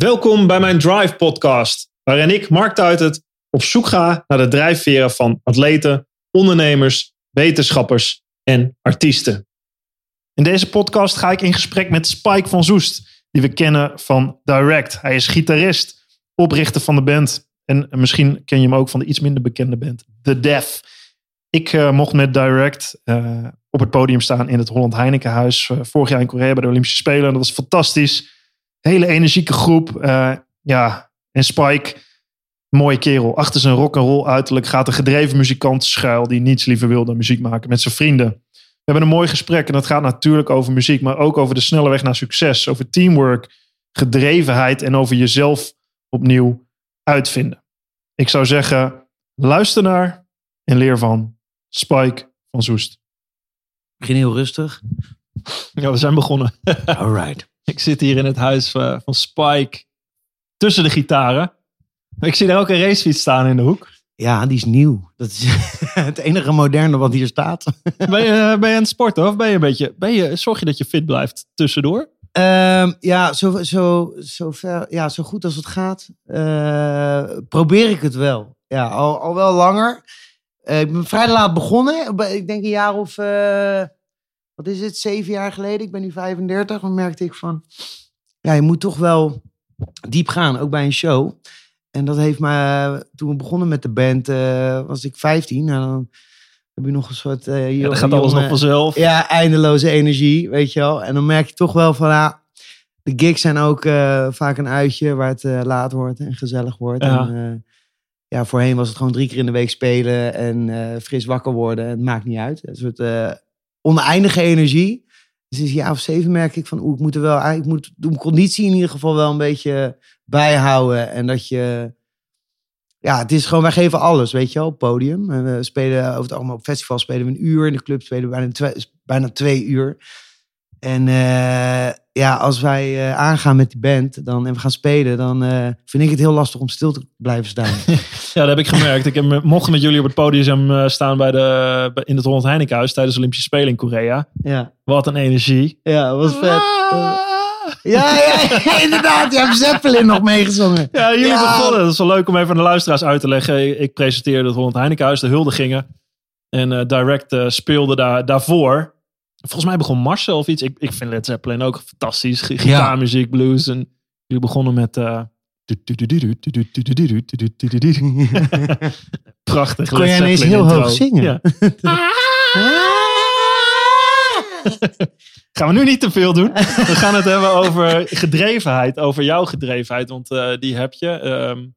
Welkom bij mijn Drive podcast, waarin ik, Mark Tuitert, op zoek ga naar de drijfveren van atleten, ondernemers, wetenschappers en artiesten. In deze podcast ga ik in gesprek met Spike van Zoest, die we kennen van Direct. Hij is gitarist, oprichter van de band en misschien ken je hem ook van de iets minder bekende band The Death. Ik uh, mocht met Direct uh, op het podium staan in het Holland Heinekenhuis uh, vorig jaar in Korea bij de Olympische Spelen. Dat was fantastisch. Hele energieke groep. ja, en Spike, mooie kerel. Achter zijn rock and roll uiterlijk gaat een gedreven muzikant schuil die niets liever wil dan muziek maken met zijn vrienden. We hebben een mooi gesprek en dat gaat natuurlijk over muziek, maar ook over de snelle weg naar succes, over teamwork, gedrevenheid en over jezelf opnieuw uitvinden. Ik zou zeggen, luister naar en leer van Spike van Zoest. Begin heel rustig. Ja, we zijn begonnen. All right. Ik zit hier in het huis eh, van Spike tussen de gitaren. Ik zie daar ook een racefiets staan in de hoek. Ja, die is nieuw. Dat is het enige moderne wat hier staat. Ben je, ben je aan het sporten of ben je een beetje... Ben je, zorg je dat je fit blijft tussendoor? Um, ja, zo, zo, zo, ver, ja, zo goed als het gaat, uh, probeer ik het wel. Ja, al, al wel langer. Uh, ik ben vrij laat begonnen. Ik denk een jaar of, uh, wat is het, zeven jaar geleden. Ik ben nu 35. Dan merkte ik van, ja, je moet toch wel diep gaan, ook bij een show. En dat heeft me, toen we begonnen met de band, was ik 15. En dan heb je nog een soort... Uh, ja, dan gaat alles nog vanzelf. Ja, eindeloze energie, weet je wel. En dan merk je toch wel van, ah, de gigs zijn ook uh, vaak een uitje waar het laat wordt en gezellig wordt. Ja. En, ja, voorheen was het gewoon drie keer in de week spelen en fris wakker worden. Het maakt niet uit. Een soort oneindige energie. Dus is jaar of zeven merk ik van, oeh, ik moet er wel, ik moet de conditie in ieder geval wel een beetje bijhouden. En dat je ja, het is gewoon, wij geven alles, weet je wel, podium. We spelen over het algemeen op festival spelen we een uur. In de club spelen we bijna twee, bijna twee uur. En uh, ja, als wij uh, aangaan met die band dan, en we gaan spelen, dan uh, vind ik het heel lastig om stil te blijven staan. ja, dat heb ik gemerkt. Ik heb, mocht met jullie op het podium staan bij de, in het Holland Heinekenhuis tijdens de Olympische Spelen in Korea. Ja. Wat een energie. Ja, was vet. Ah. Ja, ja, inderdaad. Je hebt Zeppelin nog meegezongen. Ja, jullie ja. begonnen. Dat is wel leuk om even aan de luisteraars uit te leggen. Ik presenteerde het Holland Heinekenhuis, de huldigingen. En Direct speelde daar, daarvoor. Volgens mij begon Marcel of iets. Ik, ik vind Led Zeppelin ook fantastisch. Gitaarmuziek, blues. En jullie begonnen met... Uh, Prachtig. Kon jij ineens heel hoog zingen? Ja. Gaan we nu niet te veel doen. We gaan het hebben over gedrevenheid, over jouw gedrevenheid, want uh, die heb je. Um,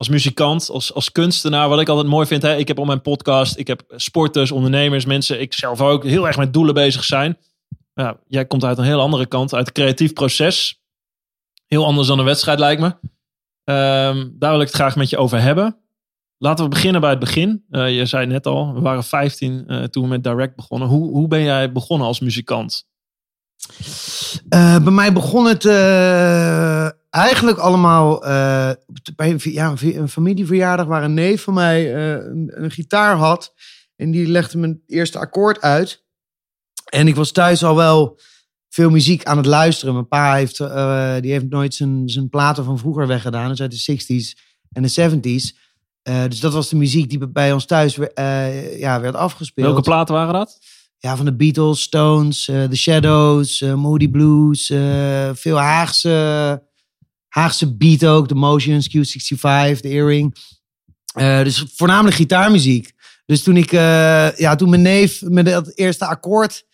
als muzikant, als, als kunstenaar, wat ik altijd mooi vind. Hè, ik heb op mijn podcast, ik heb sporters, ondernemers, mensen, ik zelf ook, heel erg met doelen bezig zijn. Jij komt uit een heel andere kant, uit het creatief proces. Heel anders dan een wedstrijd lijkt me. Um, daar wil ik het graag met je over hebben. Laten we beginnen bij het begin. Uh, je zei net al, we waren 15 uh, toen we met Direct begonnen. Hoe, hoe ben jij begonnen als muzikant? Uh, bij mij begon het eigenlijk allemaal bij een, ja, een familieverjaardag waar een neef van mij een, een, gitaar had. En die legde mijn eerste akkoord uit. En ik was thuis al wel veel muziek aan het luisteren. Mijn pa heeft, die heeft nooit zijn, zijn platen van vroeger weggedaan. Dus uit de 60s en de 70s. Uh, dus dat was de muziek die bij ons thuis ja, werd afgespeeld. Welke platen waren dat? Ja, van de Beatles, Stones, The Shadows, Moody Blues. veel Haagse, Haagse beat ook. The Motions, Q65, The Earring. dus voornamelijk gitaarmuziek. Dus toen ik, ja, toen mijn neef met dat eerste akkoord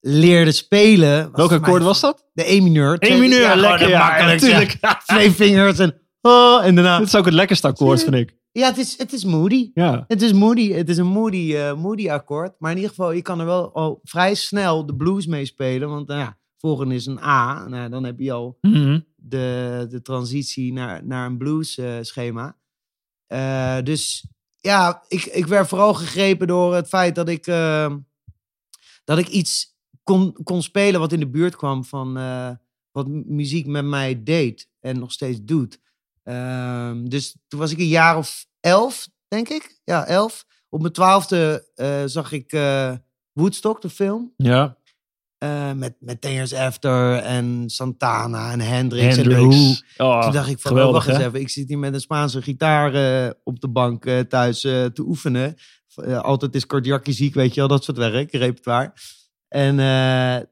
leerde spelen. Welk akkoord was dat? De E-mineur. E-mineur, ja, lekker. Ja, makkelijk. Natuurlijk. Ja. Twee vingers en... Oh, en daarna... Dit is ook het lekkerste akkoord, vind ik. Ja, het is, het is moody. Ja. Het is moody. Het is een moody, uh, moody akkoord. Maar in ieder geval, je kan er wel al vrij snel de blues mee spelen. Want nou ja, volgende is een A. Nou, dan heb je al mm -hmm. De, de transitie naar, naar een blues uh, schema. Uh, dus ja, ik, ik werd vooral gegrepen door het feit dat ik, dat ik iets kon, kon spelen wat in de buurt kwam van wat muziek met mij deed en nog steeds doet. Um, dus toen was ik een jaar of elf, denk ik. Ja, elf. Op mijn twaalfde zag ik Woodstock, de film. Ja. Eh, met, met Ten Years After en Santana en Hendrix, en. Hendrix. Oh, Toen dacht ik van, oh, geweldig, wacht eens even. Ik zit hier met een Spaanse gitaar eh, op de bank eh, thuis te oefenen. Altijd is Kordiakje ziek, weet je wel, dat soort werk, repertoire. En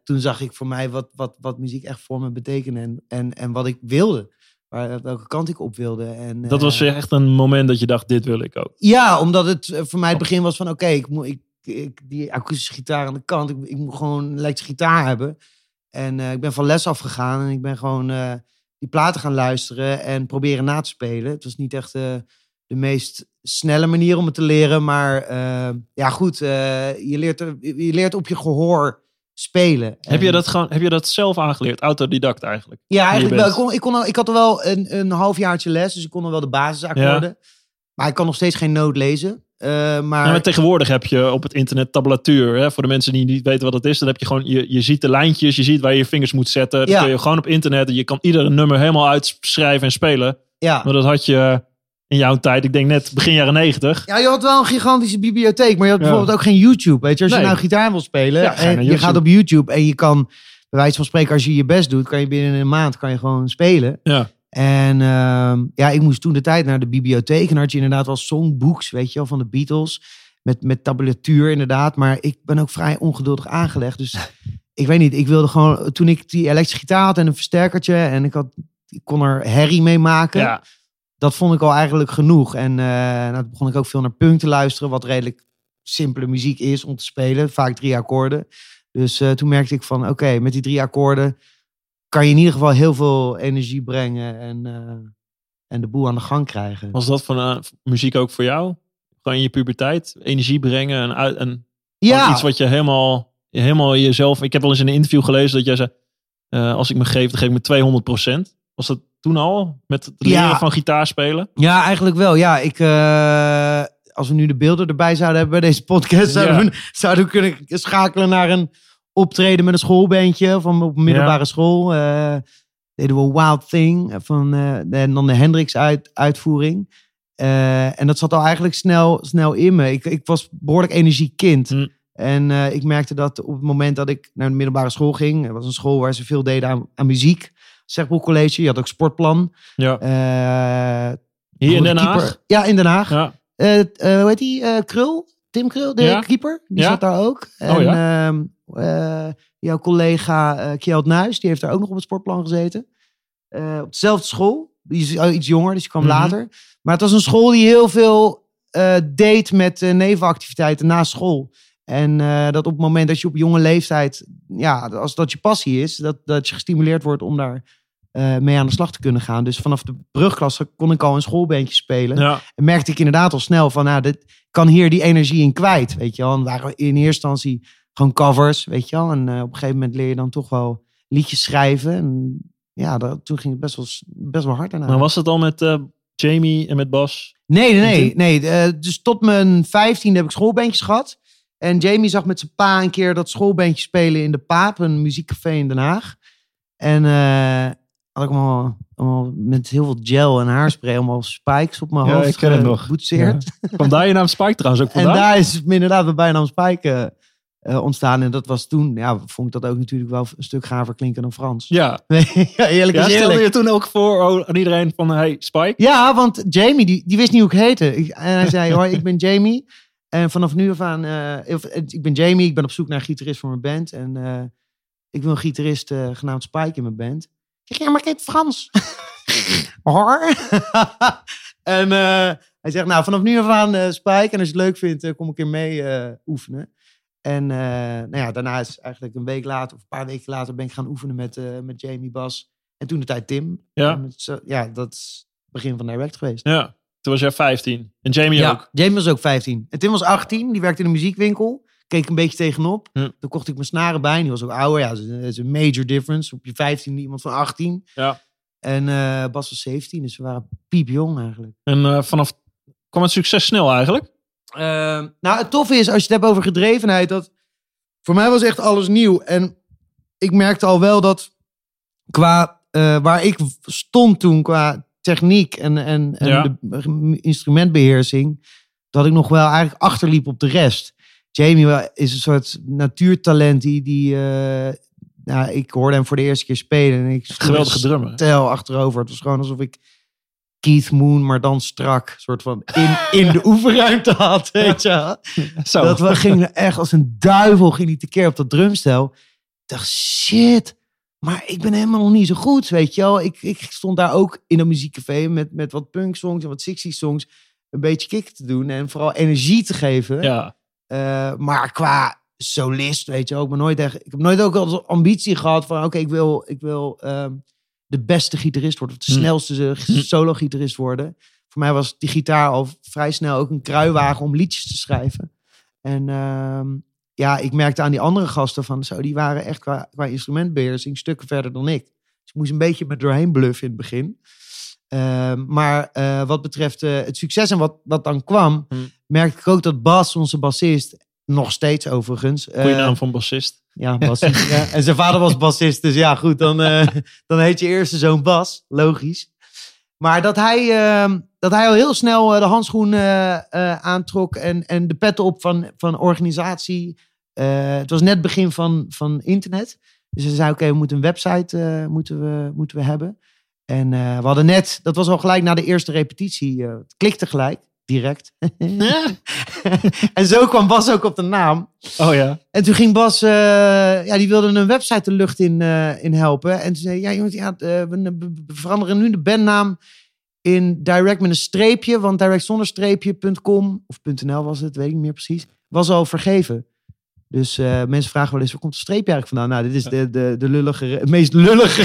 toen zag ik voor mij wat, wat, wat muziek echt voor me betekende en, en, en wat ik wilde. Waar, welke kant ik op wilde. En, Dat was echt een moment dat je dacht, dit wil ik ook. ja, omdat het voor mij het begin was van... oké, ik moet ik, ik, die akoestische gitaar aan de kant. Ik, ik moet gewoon een elektrische gitaar hebben. En eh, ik ben van les afgegaan en ik ben gewoon eh, die platen gaan luisteren... en proberen na te spelen. Het was niet echt eh, de meest snelle manier om het te leren. Maar ja, goed, je, leert, er- je leert op je gehoor spelen. Heb je, dat gewoon, heb je dat zelf aangeleerd? Autodidact eigenlijk? ja, eigenlijk wel. Ik, kon, ik, kon al, ik had al wel een, een halfjaartje les, dus ik kon wel de basisakkoorden. Maar ik kan nog steeds geen noot lezen. Eh, maar, Ja, maar tegenwoordig heb je op het internet tabulatuur. Hè? Voor de mensen die niet weten wat dat is. Dan heb je gewoon, je, je ziet de lijntjes. Je ziet waar je je vingers moet zetten. Dat Ja. kun je gewoon op internet. Je kan iedere nummer helemaal uitschrijven en spelen. ja. Maar dat had je in jouw tijd. Ik denk net begin jaren negentig. ja, je had wel een gigantische bibliotheek, maar je had Ja. bijvoorbeeld ook geen YouTube. Weet je, als je Nee. nou gitaar wil spelen Ja, en je gaat op YouTube en je kan, bij wijze van spreken, als je je best doet, kan je binnen een maand kan je gewoon spelen. Ja. En ehm, ja, ik moest toen de tijd naar de bibliotheek. En had je inderdaad wel songbooks, weet je wel, van de Beatles. Met, met tabulatuur inderdaad. Maar ik ben ook vrij ongeduldig aangelegd. Dus ik weet niet, ik wilde gewoon... Toen ik die elektrische gitaar had en een versterkertje... en ik, had, ik kon er herrie mee maken... Ja. dat vond ik al eigenlijk genoeg. En eh nou, toen begon ik ook veel naar punk te luisteren... wat redelijk simpele muziek is om te spelen. Vaak drie akkoorden. Dus eh, toen merkte ik van, oké, met die drie akkoorden kan je in ieder geval heel veel energie brengen en, eh, en de boel aan de gang krijgen. Was dat van eh, muziek ook voor jou? Gewoon in je puberteit? Energie brengen en, ja, iets wat je helemaal, helemaal jezelf... Ik heb wel eens in een interview gelezen dat jij zei... eh, als ik me geef, dan geef ik me 200% Was dat toen al? Met het leren Ja. van gitaar spelen? ja, eigenlijk wel. Ja, ik, als we nu de beelden erbij zouden hebben bij deze podcast, zouden, Ja. we, zouden we kunnen schakelen naar een optreden met een schoolbandje van op middelbare school. Eh, deden we Wild Thing van, eh, en dan de Hendrix uit, uitvoering. Eh, en dat zat al eigenlijk snel, snel in me. Ik, ik was behoorlijk energiek kind. Hm. En eh, ik merkte dat op het moment dat ik naar de middelbare school ging, er was een school waar ze veel deden aan, aan muziek. Zegbroek College, je had ook sportplan. Ja. Eh, Hier in de Den keeper- Haag? Ja, in Den Haag. Ja. Eh, eh, hoe heet die? Eh, Krul? Tim Krul, de Ja. keeper. Die Ja. zat daar ook. En Oh ehm, eh, jouw collega eh Kjeld Nuis, die heeft daar ook nog op het sportplan gezeten. Eh, op dezelfde school. Die is al iets jonger, dus die kwam Mhm. later. Maar het was een school die heel veel deed met nevenactiviteiten na school. En dat op het moment dat je op jonge leeftijd, ja, als dat je passie is, dat, dat je gestimuleerd wordt om daar mee aan de slag te kunnen gaan. Dus vanaf de brugklasse kon ik al een schoolbandje spelen. Ja. En merkte ik inderdaad al snel van, nou, dit kan hier die energie in kwijt, weet je wel. En waren in eerste instantie gewoon covers, weet je wel. En eh, op een gegeven moment leer je dan toch wel liedjes schrijven. En ja, dat, toen ging het best wel, best wel hard daarna. Maar was het al met eh, Jamie en met Bas? Nee, nee, nee. Nee eh, dus tot mijn vijftiende heb ik schoolbandjes gehad. En Jamie zag met zijn pa een keer dat schoolbandje spelen in de Paap, een muziekcafé in Den Haag. En eh, had ik allemaal, allemaal met heel veel gel en haarspray, allemaal spikes op mijn Ja, hoofd ik ken het nog. geboetseerd. Kwam daar je naam Spike trouwens ook En vandaan? daar is inderdaad mijn bijnaam Spike eh, ontstaan. En dat was toen, ja, vond ik dat ook natuurlijk wel een stuk gaver klinken dan Frans. Ja. Nee, ja, eerlijk Ja, stelde eerlijk. je toen ook voor aan iedereen van, hey, Spike? Ja, want Jamie, die, die wist niet hoe ik heette. En hij zei, hoi, ik ben Jamie. En vanaf nu af aan, eh, of, eh, ik ben Jamie, ik ben op zoek naar een gitarist voor mijn band. En ik wil een gitarist genaamd Spike in mijn band. Ik zeg, ja, maar ik heet Frans. Hoor. en hij zegt, nou, vanaf nu af aan Spike. En als je het leuk vindt, kom ik een keer mee oefenen. En eh, nou ja, daarna is eigenlijk een week later, of een paar weken later, ben ik gaan oefenen met, eh, met Jamie Bas. En toen de tijd Tim. Ja. Zo- ja, dat is het begin van Direct geweest. Ja. Toen was jij 15. En Jamie Ja, ook. Jamie was ook 15. En Tim was 18, die werkte in een muziekwinkel. Keek een beetje tegenop. Hm. Toen kocht ik mijn snaren bij. en Die was ook ouder. Ja, dat is een- major difference. Op je 15 iemand van 18. Ja. En eh, Bas was 17, dus we waren piepjong eigenlijk. En eh, vanaf kwam het succes snel eigenlijk? Ehm, nou, het toffe is, als je het hebt over gedrevenheid, dat voor mij was echt alles nieuw. En ik merkte al wel dat qua eh, waar ik stond toen, qua techniek en, en, en Ja. de instrumentbeheersing, dat ik nog wel eigenlijk achterliep op de rest. Jamie is een soort natuurtalent die, die eh, nou, ik hoorde hem voor de eerste keer spelen en ik Geweldige drummer. tel achterover. Het was gewoon alsof ik Keith Moon, maar dan strak, soort van in, in de oefenruimte had, weet je. Zo. Dat we gingen echt als een duivel ging hij tekeer op dat drumstel. Ik dacht, shit, maar ik ben helemaal nog niet zo goed, weet je wel. Ik, ik stond daar ook in een muziekcafé met, met wat punk songs en wat 60 songs een beetje kick te doen en vooral energie te geven. Ja. Eh, maar qua solist, weet je ook, maar nooit echt. Ik heb nooit ook al ambitie gehad van, oké, ik wil, ik wil ehm, de beste gitarist worden of de Hm. snelste Hm. solo-gitarist worden. Voor mij was die gitaar al vrij snel ook een kruiwagen om liedjes te schrijven. En ehm, ja, ik merkte aan die andere gasten van, zo, die waren echt qua, qua instrumentbeheersing stukken verder dan ik. Dus ik moest een beetje met doorheen bluffen in het begin. Ehm, maar eh, wat betreft eh, het succes en wat, wat dan kwam, Hm. merkte ik ook dat Bas, onze bassist, nog steeds overigens. Goeie eh, naam van bassist. Ja, Bas. ja. En zijn vader was bassist, dus ja, goed, dan, eh, dan heet je eerste zoon Bas, logisch. Maar dat hij, ehm, dat hij al heel snel eh, de handschoen eh, aantrok en, en de pet op van, van organisatie. Het was net begin van, van internet. Dus hij zei, oké, we moeten een website moeten we, moeten we hebben. En we hadden net, dat was al gelijk na de eerste repetitie, het klikte gelijk, direct. en zo kwam Bas ook op de naam. Oh ja. En toen ging Bas, eh, ja, die wilde een website de lucht in, eh, in helpen. En toen zei ja jongens, ja, eh, we, veranderen nu de bandnaam in direct met een streepje. Want direct zonder streepje.com of .nl was het, weet ik niet meer precies. Was al vergeven. Dus eh, mensen vragen wel eens, waar komt de streepje eigenlijk vandaan? Nou, dit is de, de, de lullige, re- meest lullige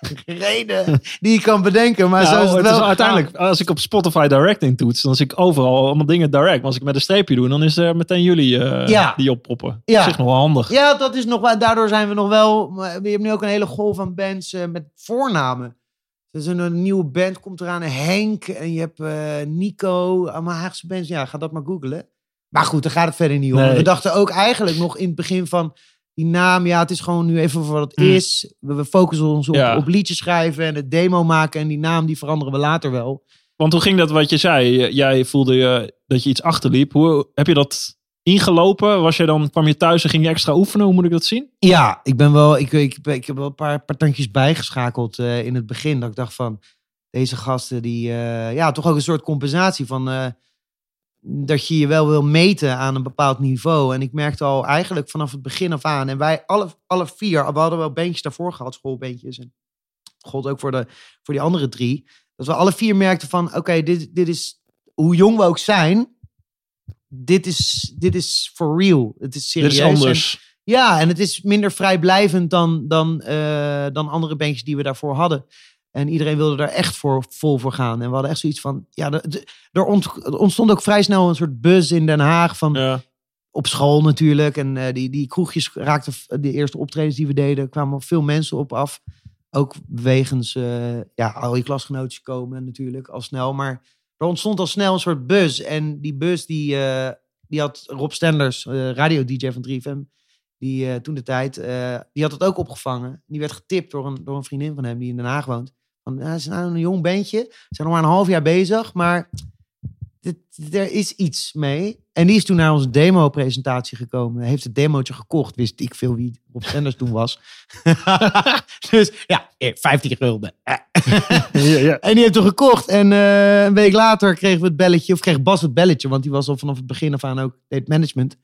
reden die je kan bedenken. Maar zo is het het wel is uiteindelijk, als ik op Spotify directing toets, dan zie ik overal allemaal dingen direct. Maar als ik met een streepje doe, dan is er meteen jullie eh, Ja. die oppoppen. Ja. Dat is nog wel handig. Ja, dat is nog wel. Daardoor zijn we nog wel. We hebben nu ook een hele golf van bands eh, met voornamen. Dus een, een nieuwe band komt eraan. Henk en je hebt eh, Nico. Allemaal Haagse bands. Ja, ga dat maar googlen. Maar goed, daar gaat het verder niet om. Nee. We dachten ook eigenlijk nog in het begin van die naam. Ja, het is gewoon nu even voor wat het Mm. is. We, we focussen ons op, Ja. op liedjes schrijven en het demo maken. En die naam die veranderen we later wel. Want hoe ging dat wat je zei? Jij voelde je dat je iets achterliep. Hoe heb je dat ingelopen? Was je dan, kwam je thuis en ging je extra oefenen? Hoe moet ik dat zien? Ja, ik ben wel. Ik, ik, ik heb wel een paar, paar tandjes bijgeschakeld eh, in het begin. Dat ik dacht van deze gasten die. eh, ja, toch ook een soort compensatie van. eh, dat je je wel wil meten aan een bepaald niveau. En ik merkte al eigenlijk vanaf het begin af aan. En wij alle, alle vier, we hadden wel bandjes daarvoor gehad, schoolbeentjes. En gold ook voor, de, voor die andere drie. Dat we alle vier merkten van, oké, dit, dit is, hoe jong we ook zijn, dit is, dit is for real. Het is Dit serieus. En- ja, en het is minder vrijblijvend dan, dan, eh, dan andere bandjes die we daarvoor hadden. En iedereen wilde daar echt voor, vol voor gaan. En we hadden echt zoiets van... Ja, er ont- ontstond ook vrij snel een soort buzz in Den Haag. Van, Ja. Op school natuurlijk. En eh, die, die kroegjes raakten... De eerste optredens die we deden, kwamen veel mensen op af. Ook wegens eh, ja, al je klasgenootjes komen natuurlijk al snel. Maar er ontstond al snel een soort buzz. En die buzz die, eh, die had Rob Stenders, radio-dj van 3FM... Die toen de tijd, die had het ook opgevangen. Die werd getipt door een, door een vriendin van hem die in Den Haag woont. Ja, is nou een jong bandje. Ze zijn nog maar een half jaar bezig, maar dit, er is iets mee. En die is toen naar onze demo-presentatie gekomen. Heeft het demootje gekocht. Wist ik veel wie Rob Sanders toen was. dus ja, eh, 15 gulden. Eh. Ja, ja. En die heeft toen gekocht. En eh, een week later kregen we het belletje. Of kreeg Bas het belletje. Want die was al vanaf het begin af aan ook deed management.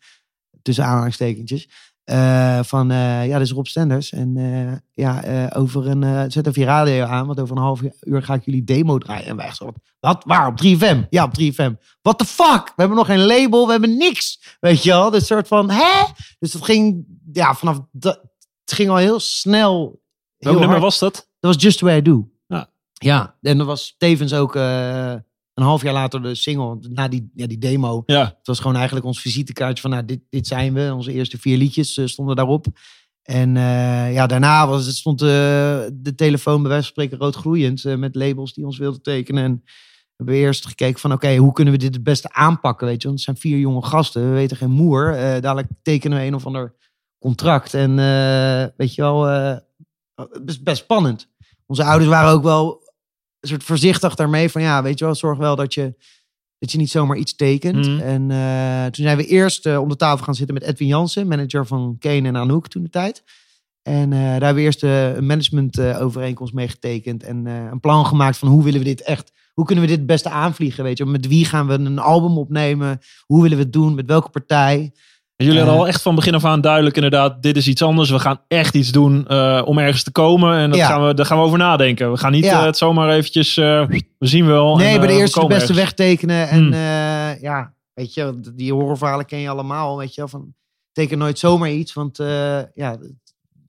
Tussen aanhalingstekentjes. Eh, van eh, ja, dit is Rob Stenders. En eh, ja, over een. zet even je radio aan. Want over een half uur ga ik jullie demo draaien. En wij zo. Wat? Waar? Op 3FM? Ja, op 3FM. What the fuck? We hebben nog geen label. We hebben niks. Weet je wel? Dus soort van. Hè? Dus dat ging. Ja, vanaf. Dat, het ging al heel snel. Welk nummer was dat? Dat was Just The Way I Do. Ja. Ja, en dat was tevens ook een half jaar later de single. Na die, ja, die demo. Ja. Het was gewoon eigenlijk ons visitekaartje van, nou, dit, dit zijn we. Onze eerste vier liedjes eh, stonden daarop. En eh, ja, daarna was het, stond eh, de telefoon bij wijze van spreken rood met labels die ons wilden tekenen. En we hebben eerst gekeken van, oké, hoe kunnen we dit het beste aanpakken, weet je. Want het zijn vier jonge gasten, we weten geen moer. Dadelijk tekenen we een of ander contract. En weet je wel, het is best spannend. Onze ouders waren ook wel soort voorzichtig daarmee van, ja, weet je wel, zorg wel dat je Dat je niet zomaar iets tekent. Mhm. En eh, toen zijn we eerst eh, om de tafel gaan zitten met Edwin Jansen, manager van Kane en Anouk toen de tijd. En eh, daar hebben we eerst een management overeenkomst mee getekend. En een plan gemaakt van hoe willen we dit echt, hoe kunnen we dit het beste aanvliegen, weet je. Met wie gaan we een album opnemen? Hoe willen we het doen? Met welke partij? Jullie hadden Eh, al echt van begin af aan duidelijk inderdaad, dit is iets anders. We gaan echt iets doen eh, om ergens te komen. En dat Ja. gaan we, daar gaan we over nadenken. We gaan niet Ja. eh, het zomaar eventjes, we zien wel. Nee, en, bij de we eerste de beste ergens. weg tekenen. En Hmm. ja, weet je, die horrorverhalen ken je allemaal. Weet je, van teken nooit zomaar iets. Want ja,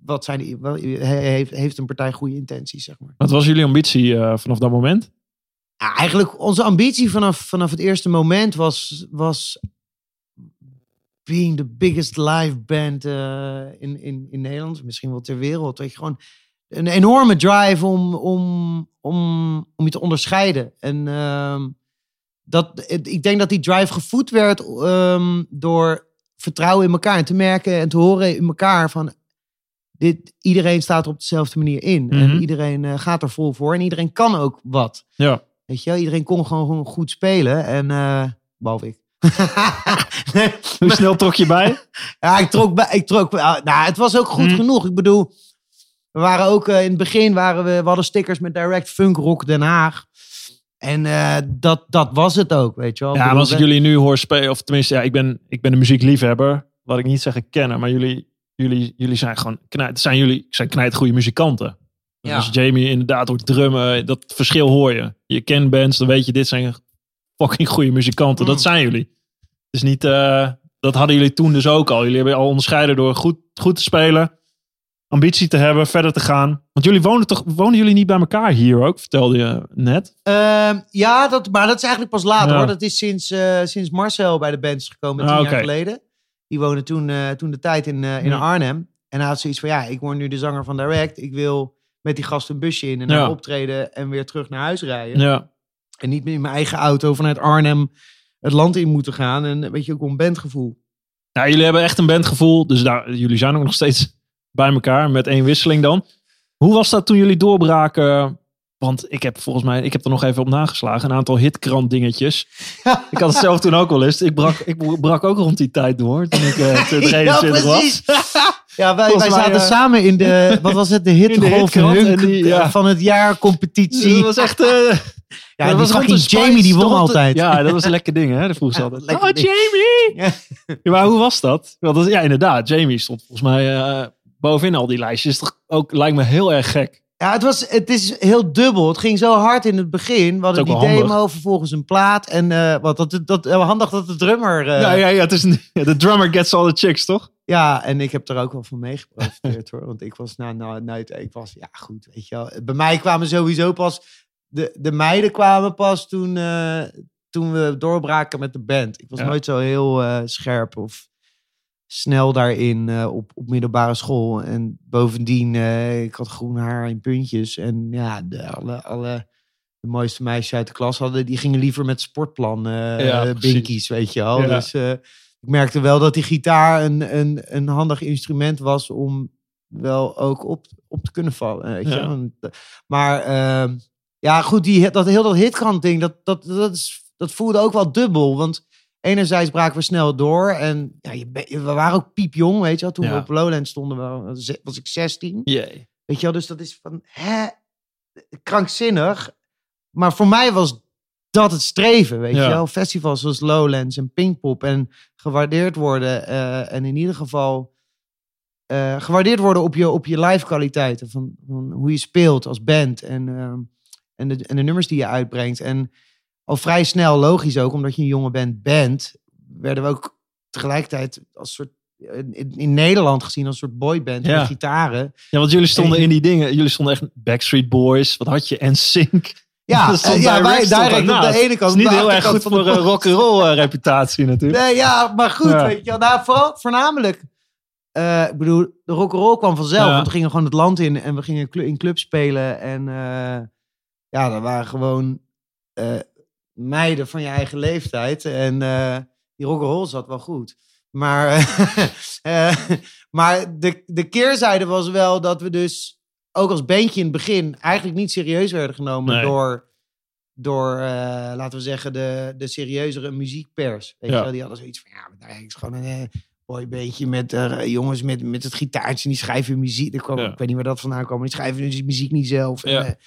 wat zijn die, wel, heeft, heeft een partij goede intenties, zeg maar. Wat was jullie ambitie vanaf dat moment? Ja, eigenlijk onze ambitie vanaf, vanaf het eerste moment was, was being the biggest live band eh, in, in, in Nederland, misschien wel ter wereld. Weet je, gewoon een enorme drive om, om, om, om je te onderscheiden. En ehm, dat, ik denk dat die drive gevoed werd ehm, door vertrouwen in elkaar en te merken en te horen in elkaar van dit, iedereen staat er op dezelfde manier in. Mhm. En iedereen eh, gaat er vol voor en iedereen kan ook wat. Ja. Weet je, iedereen kon gewoon, goed spelen. En eh behalve ik. Nee, Hoe snel trok je bij? ja, ik trok bij. Ik trok, nou, het was ook goed Hm. genoeg. Ik bedoel, we waren ook eh, in het begin waren we, we hadden stickers met Direct Funk Rock Den Haag. En eh, dat, dat was het ook, weet je wel. Ja, bedoel, als ik jullie nu hoor spelen, of tenminste, ja, ik ben, ik ben een muziekliefhebber. Wat ik niet zeggen kennen, maar jullie, jullie, jullie zijn gewoon knijt, zijn jullie zijn knijt goede muzikanten. Ja. Als Jamie inderdaad hoort drummen, dat verschil hoor je. Je kent bands, dan weet je, dit zijn fucking goede muzikanten. Mm. Dat zijn jullie. Het is niet, eh, dat hadden jullie toen dus ook al. Jullie hebben al onderscheiden door goed, goed te spelen, ambitie te hebben, verder te gaan. Want jullie wonen toch, wonen jullie niet bij elkaar hier ook, vertelde je net. Ehm, ja, dat, maar dat is eigenlijk pas later Ja. hoor. Dat is sinds, eh, sinds Marcel bij de band is gekomen, tien Ah, jaar oké. geleden. Die woonde toen, eh, toen de tijd in, eh, in Ja. Arnhem. En hij had zoiets van, ja, ik word nu de zanger van Direct. Ik wil met die gast een busje in en Ja. naar optreden en weer terug naar huis rijden. Ja. En niet meer in mijn eigen auto vanuit Arnhem het land in moeten gaan. En weet je, ook een bandgevoel. Nou, jullie hebben echt een bandgevoel. Dus daar, jullie zijn ook nog steeds bij elkaar met één wisseling dan. Hoe was dat toen jullie doorbraken? Want ik heb volgens mij, ik heb er nog even op nageslagen. Een aantal hitkrant dingetjes. ik had het zelf toen ook wel eens. Ik brak, ik brak ook rond die tijd door. Toen ik eh, 23 was. Ja, wij, zaten eh, samen in de, wat was het, de hitkrant ja. van het jaar competitie. Dat was echt... eh, ja, dat die was fucking de Jamie, die won de- altijd. Ja, dat was een lekker ding, hè? Dat vroeg ze altijd. Oh, ding. Jamie! Ja. Maar hoe was dat? Want dat? Ja, inderdaad. Jamie stond volgens mij eh, bovenin al die lijstjes. Toch ook, lijkt me heel erg gek. Ja, het, was, het is heel dubbel. Het ging zo hard in het begin. We hadden die demo, vervolgens een plaat. En eh, wat, dat, dat, handig dat de drummer... eh, ja, ja, ja. Het is een, de drummer gets all the chicks, toch? Ja, en ik heb er ook wel van meegeprofiteerd hoor. Want ik was, nou, nou, nou, ik was, ja goed, weet je wel. Bij mij kwamen sowieso pas, de, de meiden kwamen pas toen, eh, toen we doorbraken met de band. Ik was Ja. nooit zo heel eh, scherp of snel daarin eh, op, op middelbare school. En bovendien, ik had groen haar in puntjes. En ja, de, alle, alle de mooiste meisjes uit de klas hadden, die gingen liever met sportplan Ja, binkies, weet je wel. Ja. Dus ik merkte wel dat die gitaar een, een, een handig instrument was om wel ook op, op te kunnen vallen. Weet je? Maar ehm, ja, goed, die, dat, heel dat hitkant ding, dat, dat, dat, is, dat voelde ook wel dubbel. Want enerzijds braken we snel door. En ja, je, we waren ook piepjong, weet je wel. Toen Ja. we op Lowland stonden, we- was ik 16. Jee. Weet je wel, dus dat is van, hè, krankzinnig. Maar voor mij was dat het streven, weet Ja. je wel. Festivals zoals Lowlands en Pinkpop en gewaardeerd worden. eh, en in ieder geval eh, gewaardeerd worden op je, op je live kwaliteiten. Van, van hoe je speelt als band en, ehm, en, de, en de nummers die je uitbrengt. En al vrij snel, logisch ook, omdat je een jonge band bent, werden we ook tegelijkertijd als soort in, in Nederland gezien als soort boyband Ja. met gitaren. Ja, want jullie stonden En- in die dingen. Jullie stonden echt Backstreet Boys. Wat had je? En Sync. Ja, eh, ja wij direct op de ene kant. is niet heel erg goed voor uh, box. rock'n'roll eh, reputatie natuurlijk. Nee, ja, maar goed, Ja. weet je wel. Nou, vooral, voornamelijk, eh, ik bedoel, de rock'n'roll kwam vanzelf. Ja. Want we gingen gewoon het land in en we gingen in clubs spelen. En eh, ja, dat waren gewoon eh, meiden van je eigen leeftijd. En eh, die rock'n'roll zat wel goed. Maar, eh, maar de, de keerzijde was wel dat we dus ook als bandje in het begin eigenlijk niet serieus werden genomen Nee. door door, laten we zeggen, de, de serieuzere muziekpers. Weet Ja. je wel? Die hadden zoiets van, ja, maar daar is gewoon een mooi beetje met jongens met, met het gitaartje. Die schrijven muziek. Ik, kwam, Ja. ik weet niet waar dat vandaan kwam. Die schrijven dus muziek niet zelf. Ja. En,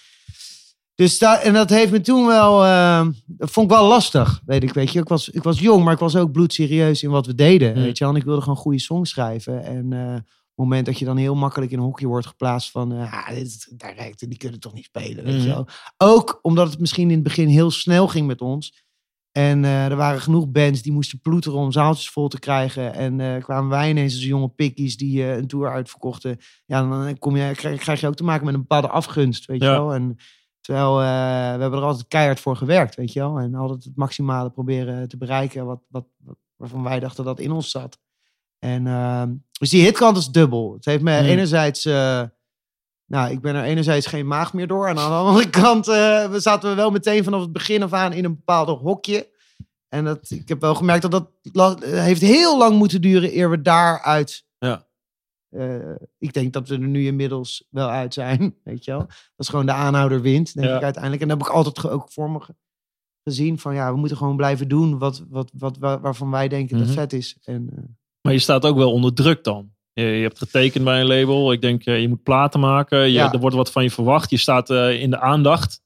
dus dat, en dat heeft me toen wel, eh, dat vond ik wel lastig, weet ik, weet je. Ik was, ik was jong, maar ik was ook bloedserieus in wat we deden, Hmm. weet je. En ik wilde gewoon goede songs schrijven. En eh, op het moment dat je dan heel makkelijk in een hokje wordt geplaatst van, eh ah, dit direct, die kunnen toch niet spelen, weet je wel. Ook omdat het misschien in het begin heel snel ging met ons. En eh, er waren genoeg bands die moesten ploeteren om zaaltjes vol te krijgen. En kwamen wij ineens als jonge pikkies die een tour uitverkochten. Ja, dan kom je, krijg, krijg je ook te maken met een bepaalde afgunst, weet je Ja. wel. En terwijl eh, we hebben er altijd keihard voor gewerkt, weet je wel. En altijd het maximale proberen te bereiken wat, wat, waarvan wij dachten dat in ons zat. En ehm, dus die hitkant is dubbel. Het heeft me Hmm. enerzijds... eh, nou, ik ben er enerzijds geen maag meer door. En aan de andere kant eh, we zaten we wel meteen vanaf het begin af aan in een bepaalde hokje. En dat, ik heb wel gemerkt dat dat heeft heel lang moeten duren eer we daaruit... Eh, ik denk dat we er nu inmiddels wel uit zijn, weet je wel. Dat is gewoon de aanhouder wint, denk Ja. ik uiteindelijk. En dat heb ik altijd ook voor me ge- gezien. Van ja, we moeten gewoon blijven doen wat, wat, wat, waar- waarvan wij denken Mhm. dat vet is. En, eh, Maar je staat ook wel onder druk dan. Je, je hebt getekend bij een label. Ik denk, eh, je moet platen maken. Je, Ja. Er wordt wat van je verwacht. Je staat in de aandacht.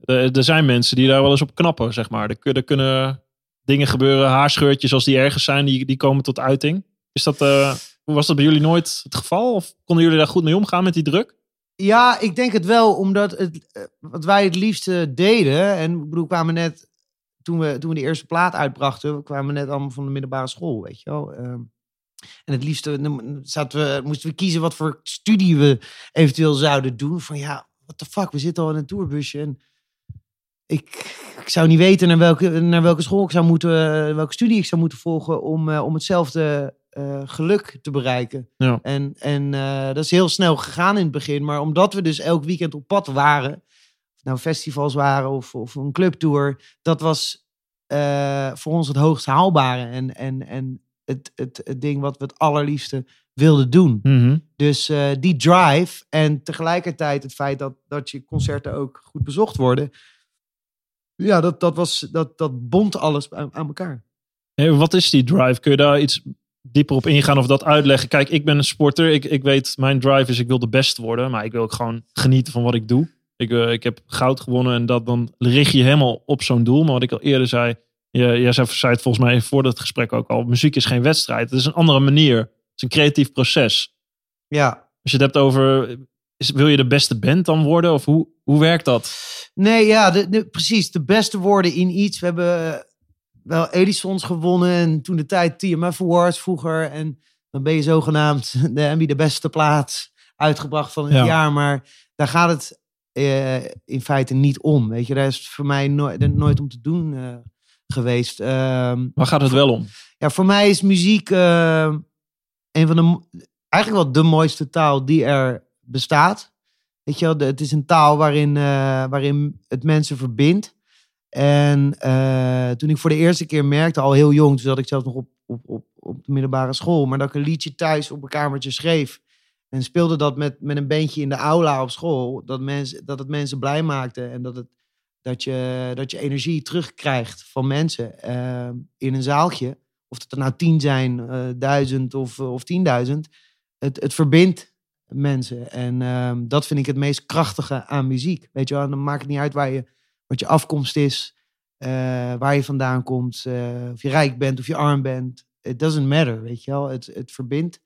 Er, er zijn mensen die daar wel eens op knappen, zeg maar. Er, kun- er kunnen dingen gebeuren, haarscheurtjes als die ergens zijn, die, die komen tot uiting. Is dat, was dat bij jullie nooit het geval? Of konden jullie daar goed mee omgaan met die druk? Ja, ik denk het wel, omdat het, eh, wat wij het liefste deden. En ik bedoel, kwamen net, toen we, toen we de eerste plaat uitbrachten, we kwamen net allemaal van de middelbare school, weet je wel. Ehm, en het liefste zaten we, moesten we kiezen wat voor studie we eventueel zouden doen. Van ja, what the fuck, we zitten al in een tourbusje en ik, ik zou niet weten naar welke, naar welke school ik zou moeten, welke studie ik zou moeten volgen om, eh, om hetzelfde eh, geluk te bereiken. Ja. En, en eh, dat is heel snel gegaan in het begin. Maar omdat we dus elk weekend op pad waren, of nou festivals waren of, of een clubtour, dat was eh, voor ons het hoogst haalbare en, en, en het, het, het ding wat we het allerliefste wilden doen. Dus eh, die drive en tegelijkertijd het feit dat, dat je concerten ook goed bezocht worden. Ja, dat, dat, was, dat, dat bond alles aan, aan elkaar. Hey, wat is die drive? Kun je daar iets dieper op ingaan of dat uitleggen? Kijk, ik ben een sporter. Ik, ik weet, mijn drive is ik wil de best worden. Maar ik wil ook gewoon genieten van wat ik doe. Ik, eh, ik heb goud gewonnen en dat, dan richt je helemaal op zo'n doel. Maar wat ik al eerder zei, jij zei, zei het volgens mij voor het gesprek ook al. Muziek is geen wedstrijd. Het is een andere manier. Het is een creatief proces. Ja, Als je het hebt over, is, wil je de beste band dan worden? Of hoe, hoe werkt dat? Nee, ja, de, de- precies. De beste woorden in iets. We hebben wel Edisons gewonnen en toen de tijd TMF Awards vroeger. En dan ben je zogenaamd de Emmy de beste plaat uitgebracht van het Ja. jaar. Maar daar gaat het eh, in feite niet om. Weet je, daar is het voor mij nooit, nooit om te doen eh, geweest. Ehm, Waar gaat het wel om? ja, voor mij is muziek eh, een van de, eigenlijk wel de mooiste taal die er bestaat. Weet je wel, het is een taal waarin, waarin het mensen verbindt. En eh, toen ik voor de eerste keer merkte, al heel jong, toen zat ik zelf nog op, op, op, op de middelbare school, maar dat ik een liedje thuis op een kamertje schreef. En speelde dat met, met een bandje in de aula op school. Dat, mensen, dat het mensen blij maakte en dat, het, dat, je, dat je energie terugkrijgt van mensen eh, in een zaaltje. Of het er nou tien zijn, eh, duizend of, of tienduizend. Het, het verbindt mensen. En ehm, dat vind ik het meest krachtige aan muziek. Weet je wel, dan maakt het niet uit waar je, wat je afkomst is, eh, waar je vandaan komt, eh, of je rijk bent of je arm bent. It doesn't matter, weet je wel. Het, het verbindt.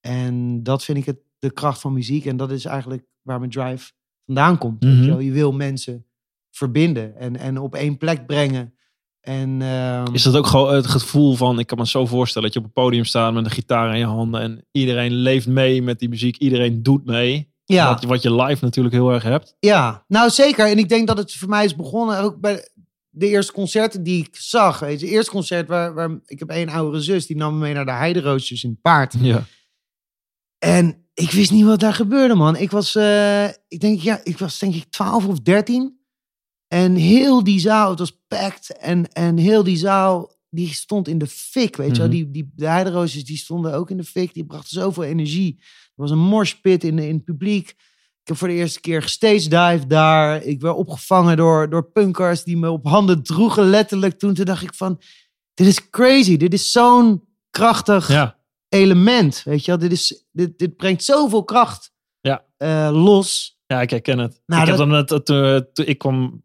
En dat vind ik het, de kracht van muziek. En dat is eigenlijk waar mijn drive vandaan komt. weet Mhm. je, wel. je wil mensen verbinden en, en op één plek brengen. En, ehm, Is dat ook gewoon het gevoel van, ik kan me zo voorstellen dat je op een podium staat met een gitaar in je handen en iedereen leeft mee met die muziek, iedereen doet mee. Ja. Wat, wat je live natuurlijk heel erg hebt. Ja, nou zeker. En ik denk dat het voor mij is begonnen ook bij de eerste concerten die ik zag. Weet je, het eerste concert waar, waar ik heb één oudere zus die nam me mee naar de Heideroosters in het paard. Ja. En ik wist niet wat daar gebeurde, man. Ik was, eh, ik denk, ja, ik was denk ik 12 of 13. En heel die zaal, het was packed. En, en heel die zaal, die stond in de fik, weet je wel. Mhm. Die, die, de Heideroosters, die stonden ook in de fik. Die brachten zoveel energie. Was een morspit in, in het publiek. Ik heb voor de eerste keer gestage dive daar. Ik werd opgevangen door, door punkers die me op handen droegen, letterlijk. Toen, toen dacht ik van, dit is crazy. Dit is zo'n krachtig Ja. element, weet je wel. Dit, is, dit, dit brengt zoveel kracht Ja. eh, los. Ja, ik herken het. Nou, ik heb dat- dan net, eh, toen ik kwam,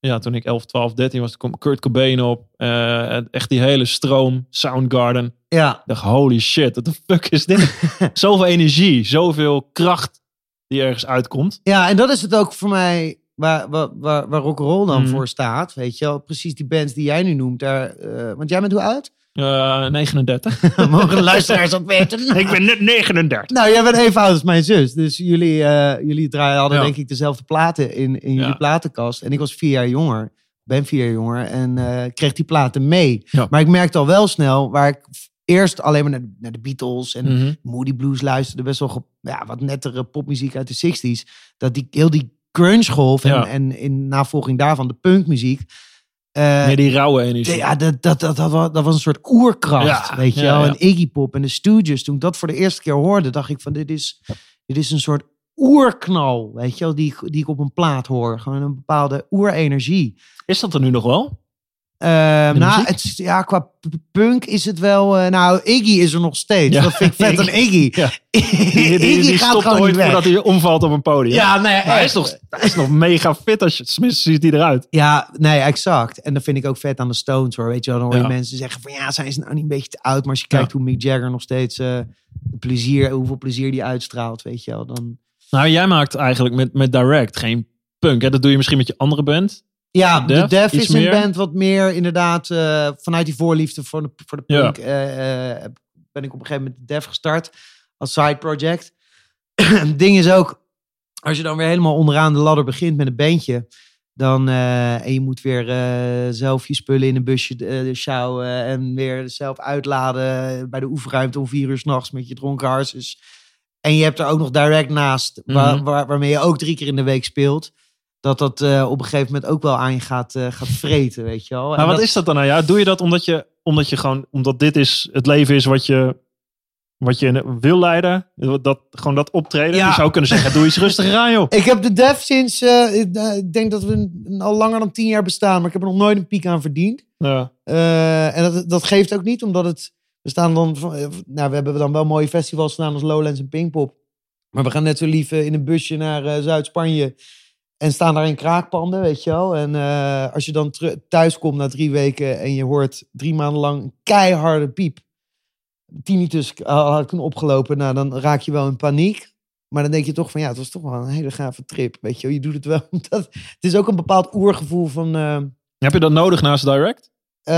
ja, toen ik 11, 12, 13 was, kwam Kurt Cobain op. Eh, echt die hele stroom, Soundgarden. Ja, Ik dacht, holy shit, what the fuck is dit? zoveel energie, zoveel kracht die ergens uitkomt. ja, en dat is het ook voor mij waar, waar, waar, waar rock'n'roll dan Mhm. voor staat. Weet je wel, precies die bands die jij nu noemt. Daar, eh, want jij bent hoe oud? Eh 39. Mogen de luisteraars ook weten? ik ben net 39. Nou, jij bent even oud als mijn zus. Dus jullie, eh, jullie draaien, hadden Ja. denk ik dezelfde platen in, in jullie Ja. platenkast. En ik was vier jaar jonger. Ben vier jaar jonger. En eh, kreeg die platen mee. Ja. Maar ik merkte al wel snel, waar ik eerst alleen maar naar de, naar de Beatles en Mhm. Moody Blues luisterde. Best wel ge- ja, wat nettere popmuziek uit de 60s. Dat die, heel die grunge golf en, Ja. en in navolging daarvan de punkmuziek. Meer die rauwe energie. ja, dat, dat, dat, dat, was, een soort oerkracht, Ja, weet je wel. ja. En Iggy Pop en de Stooges, toen ik dat voor de eerste keer hoorde, dacht ik van dit is, dit is een soort oerknal, weet je wel, die, die ik op een plaat hoor. Gewoon een bepaalde oerenergie. Is dat er nu nog wel? Eh, De nou, het, ja, qua punk is het wel... eh, nou, Iggy is er nog steeds. Ja. Dat vind ik vet aan Iggy. Ja. Iggy Die, die, die gaat stopt gewoon ooit niet weg. voordat hij omvalt op een podium. Ja, nee, Maar hij, is nog, hij is nog mega fit als je, tenminste ziet hij eruit. Ja, nee, exact. En dat vind ik ook vet aan de Stones hoor. Weet je wel, dan hoor je Ja. mensen zeggen van ja, zijn ze nou niet een beetje te oud? Maar als je kijkt hoe Mick Jagger nog steeds eh, plezier, hoeveel plezier die uitstraalt, weet je wel. Dan... Nou, jij maakt eigenlijk met, met Direct geen punk. Hè? Dat doe je misschien met je andere band. Ja, de Def is een meer? band wat meer inderdaad eh, vanuit die voorliefde voor de, voor de Ja. punk eh, eh, ben ik op een gegeven moment de Def gestart als side project. Het ding is ook, als je dan weer helemaal onderaan de ladder begint met een bandje, dan, en je moet weer zelf je spullen in een busje sjouwen en weer zelf uitladen bij de oefenruimte om vier uur s'nachts met je dronken harses. En je hebt er ook nog direct naast, waar, Mhm. waar, waarmee je ook drie keer in de week speelt. Dat dat eh, op een gegeven moment ook wel aan je gaat, eh, gaat vreten, weet je wel. En Maar wat dat- is dat dan nou? Ja, doe je dat omdat je, omdat je gewoon, omdat dit is het leven is wat je, wat je wil leiden? Dat, gewoon dat optreden? Ja. Je zou kunnen zeggen, doe iets rustiger aan joh. Ik heb de Def sinds, eh, ik, denk dat we een- al langer dan tien jaar bestaan, maar ik heb er nog nooit een piek aan verdiend. Ja. En dat, dat geeft ook niet, omdat het, we staan dan, nou we hebben dan wel mooie festivals gedaan als Lowlands en Pinkpop. Maar we gaan net zo lief in een busje naar Zuid-Spanje en staan daar in kraakpanden, weet je wel. En eh, als je dan thuis komt na drie weken en je hoort drie maanden lang een keiharde piep. Tinnitus uh, had ik toen opgelopen, nou dan raak je wel in paniek. Maar dan denk je toch van ja, het was toch wel een hele gave trip, weet je wel. Je doet het wel, omdat het is ook een bepaald oergevoel van... eh, Heb je dat nodig naast Direct? eh,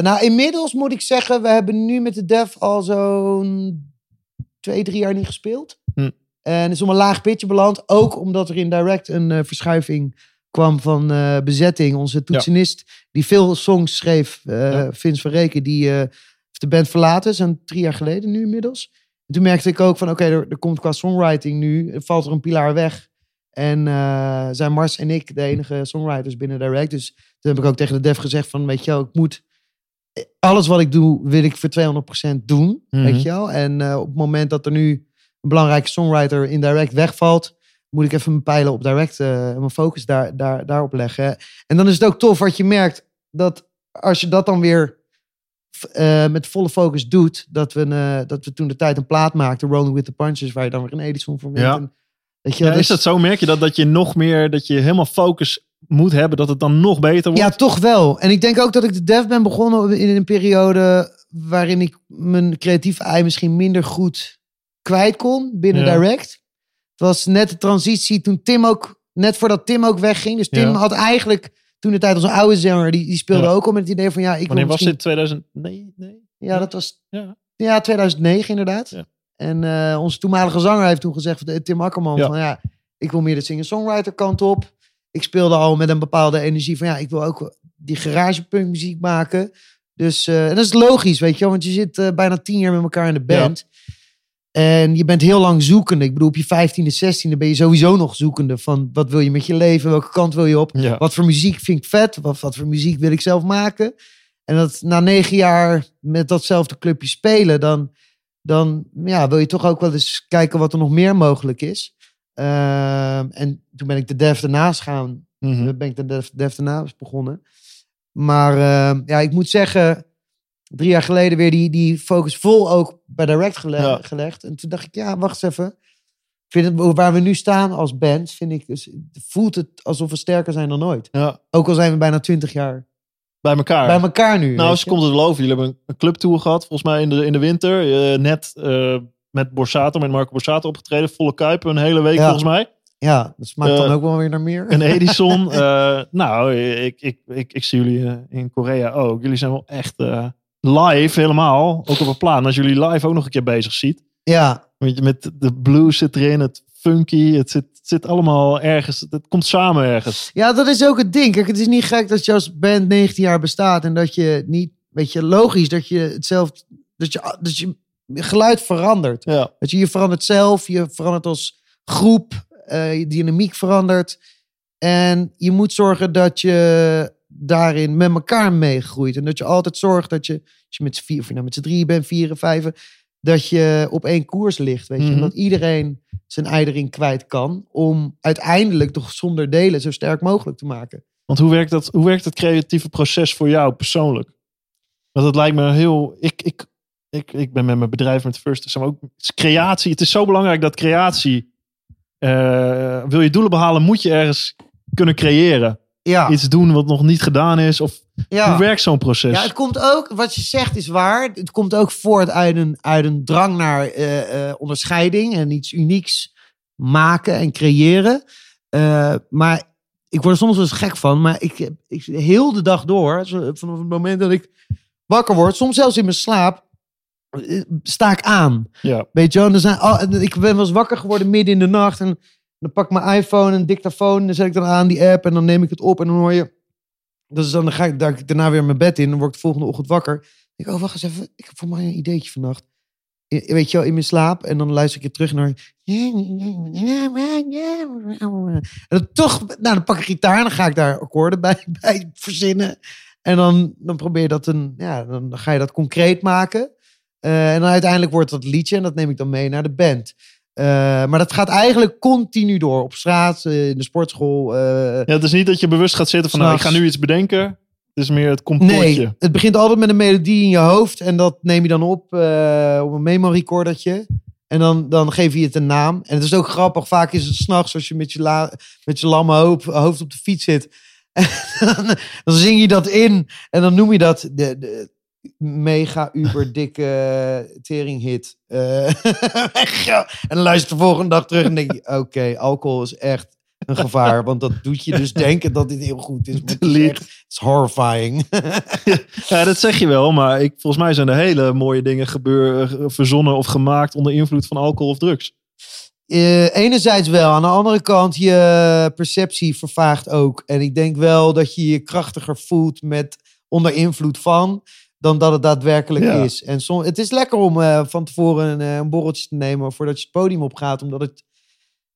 nou, inmiddels moet ik zeggen, we hebben nu met de Def al zo'n twee, drie jaar niet gespeeld. Hm. En is om een laag pitje beland. Ook omdat er in Direct een eh, verschuiving kwam van eh, bezetting. Onze toetsenist, die veel songs schreef, Ja. Vince van Reken, die heeft de band verlaten. zijn drie jaar geleden nu inmiddels. En toen merkte ik ook van, oké, er, er komt qua songwriting nu, valt er een pilaar weg. En zijn Mars en ik de enige songwriters binnen Direct. Dus toen heb ik ook tegen de dev gezegd van, weet je wel, ik moet... Alles wat ik doe, wil ik voor 200% doen, Mhm. weet je wel. En op het moment dat er nu belangrijke songwriter in Direct wegvalt... moet ik even mijn pijlen op Direct eh, mijn focus daar, daar, daarop leggen. En dan is het ook tof wat je merkt, dat als je dat dan weer eh, met volle focus doet... Dat we, eh, dat we toen de tijd een plaat maakten, Rolling with the Punches... waar je dan weer een Edison voor. Ja. Weet je, Ja, is dat zo? Merk je dat, dat je nog meer, dat je helemaal focus moet hebben, dat het dan nog beter wordt? Ja, toch wel. En ik denk ook dat ik de dev ben begonnen in een periode waarin ik mijn creatieve ei misschien minder goed kwijt kon binnen Ja. Direct. Het was net de transitie toen Tim ook, net voordat Tim ook wegging. Dus Tim Ja. had eigenlijk toen de tijd onze oude zanger, die, die speelde Ja. ook al met het idee van ja, ik Wanneer was misschien- dit? 2000? Nee, nee. Ja, dat was Ja. ja, 2009 inderdaad. En eh, onze toenmalige zanger heeft toen gezegd, eh, Tim Akkerman, van ja, ik wil meer de singer-songwriter kant op. Ik speelde al met een bepaalde energie van ja, ik wil ook die garagepunk muziek maken. Dus eh, en dat is logisch, weet je wel, want je zit bijna tien jaar met elkaar in de band. En je bent heel lang zoekende. Ik bedoel, op je 15e, 16e ben je sowieso nog zoekende van wat wil je met je leven, welke kant wil je op. Ja. Wat voor muziek vind ik vet? Wat, wat voor muziek wil ik zelf maken? En dat na negen jaar met datzelfde clubje spelen, dan, dan ja, wil je toch ook wel eens kijken wat er nog meer mogelijk is. Ehm, en toen ben ik de Def ernaast gaan. Mhm. Ben ik de Def, Def ernaast begonnen. Maar ehm, ja, ik moet zeggen, drie jaar geleden weer die, die focus vol ook bij Direct gele- Ja. gelegd. En toen dacht ik, ja, wacht eens even. Vind het, waar we nu staan als band, vind ik, dus, voelt het alsof we sterker zijn dan ooit. Ja, Ook al zijn we bijna twintig jaar bij elkaar. bij elkaar nu. nou, ze komt het wel over. Jullie hebben een, clubtour gehad, volgens mij in de, in de winter. Eh, net eh, met Borsato, met Marco Borsato opgetreden. Volle kuipen, een hele week Ja. volgens mij. Ja, dat smaakt dan Eh, ook wel weer naar meer. En Edison. nou, ik, ik, ik, ik zie jullie in Korea ook. Jullie zijn wel echt live helemaal. Ook op een plan. Als jullie live ook nog een keer bezig ziet. Ja, Weet je, met de blues zit erin, het funky. Het zit, het zit allemaal ergens. Het komt samen ergens. Ja, dat is ook het ding. Kijk, het is niet gek dat je als band 19 jaar bestaat en dat je niet, weet je, logisch dat je hetzelfde, dat je, dat je geluid verandert. Ja, Dat je, je verandert zelf, je verandert als groep, eh, je dynamiek verandert. En je moet zorgen dat je daarin met elkaar meegroeit. En dat je altijd zorgt dat je, als je met z'n vier, of je nou met z'n drie bent, vier en vijven, dat je op één koers ligt. Weet je? Mhm. En dat iedereen zijn ei erin kwijt kan. Om uiteindelijk toch zonder delen zo sterk mogelijk te maken. want hoe werkt, dat, hoe werkt het creatieve proces voor jou persoonlijk? Want het lijkt me heel. Ik, ik, ik, ik ben met mijn bedrijf met First. Zijn we ook, het is creatie. Het is zo belangrijk dat creatie. eh, wil je doelen behalen, moet je ergens kunnen creëren. Ja, Iets doen wat nog niet gedaan is. Of ja. hoe werkt zo'n proces? Ja, het komt ook, wat je zegt is waar. Het komt ook voort uit een, uit een drang naar eh, eh, onderscheiding en iets unieks maken en creëren. Eh, maar ik word er soms wel eens gek van, maar ik, heb- ik heel de dag door, vanaf het moment dat ik wakker word, soms zelfs in mijn slaap, sta ik aan. ja. Weet je en er zijn, al- ik ben wel eens wakker geworden midden in de nacht. En dan pak ik mijn iPhone, een dictafoon. En dan zet ik dan aan die app. En dan neem ik het op. En dan hoor je. Dus dan ga ik, daarna weer mijn bed in. Dan word ik de volgende ochtend wakker. Dan denk ik, oh, wacht eens even. Ik heb voor mij een ideetje vannacht. Weet je wel, in mijn slaap. En dan luister ik je terug naar. En dan toch, nou, dan pak ik gitaar. En dan ga ik daar akkoorden bij, bij verzinnen. En dan, dan probeer je dat een, ja, dan ga je dat concreet maken. Eh, en dan uiteindelijk wordt dat liedje en dat neem ik dan mee naar de band. Eh, maar dat gaat eigenlijk continu door. Op straat, eh, in de sportschool. eh. Ja, het is niet dat je bewust gaat zitten van, nou, ik ga nu iets bedenken. Het is meer het complotje. nee, het begint altijd met een melodie in je hoofd. En dat neem je dan op op een memo recordertje. En dan, dan geef je het een naam. En het is ook grappig. Vaak is het s'nachts als je met je, la, met je lamme hoofd, hoofd op de fiets zit. En dan, dan zing je dat in. En dan noem je dat de, de mega uber dikke teringhit. Eh, ja. en dan luister je de volgende dag terug en denk je... Oké, alcohol is echt een gevaar. Want dat doet je dus denken dat dit heel goed is. Maar het is, echt, het is horrifying. Ja, dat zeg je wel, maar ik, volgens mij zijn er hele mooie dingen gebeur, verzonnen of gemaakt onder invloed van alcohol of drugs. Eh, enerzijds wel. Aan de andere kant, je perceptie vervaagt ook. En ik denk wel dat je je krachtiger voelt met onder invloed van. Dan dat het daadwerkelijk Ja. is. En som, het is lekker om eh, van tevoren een, eh, een borreltje te nemen voordat je het podium opgaat. Omdat het,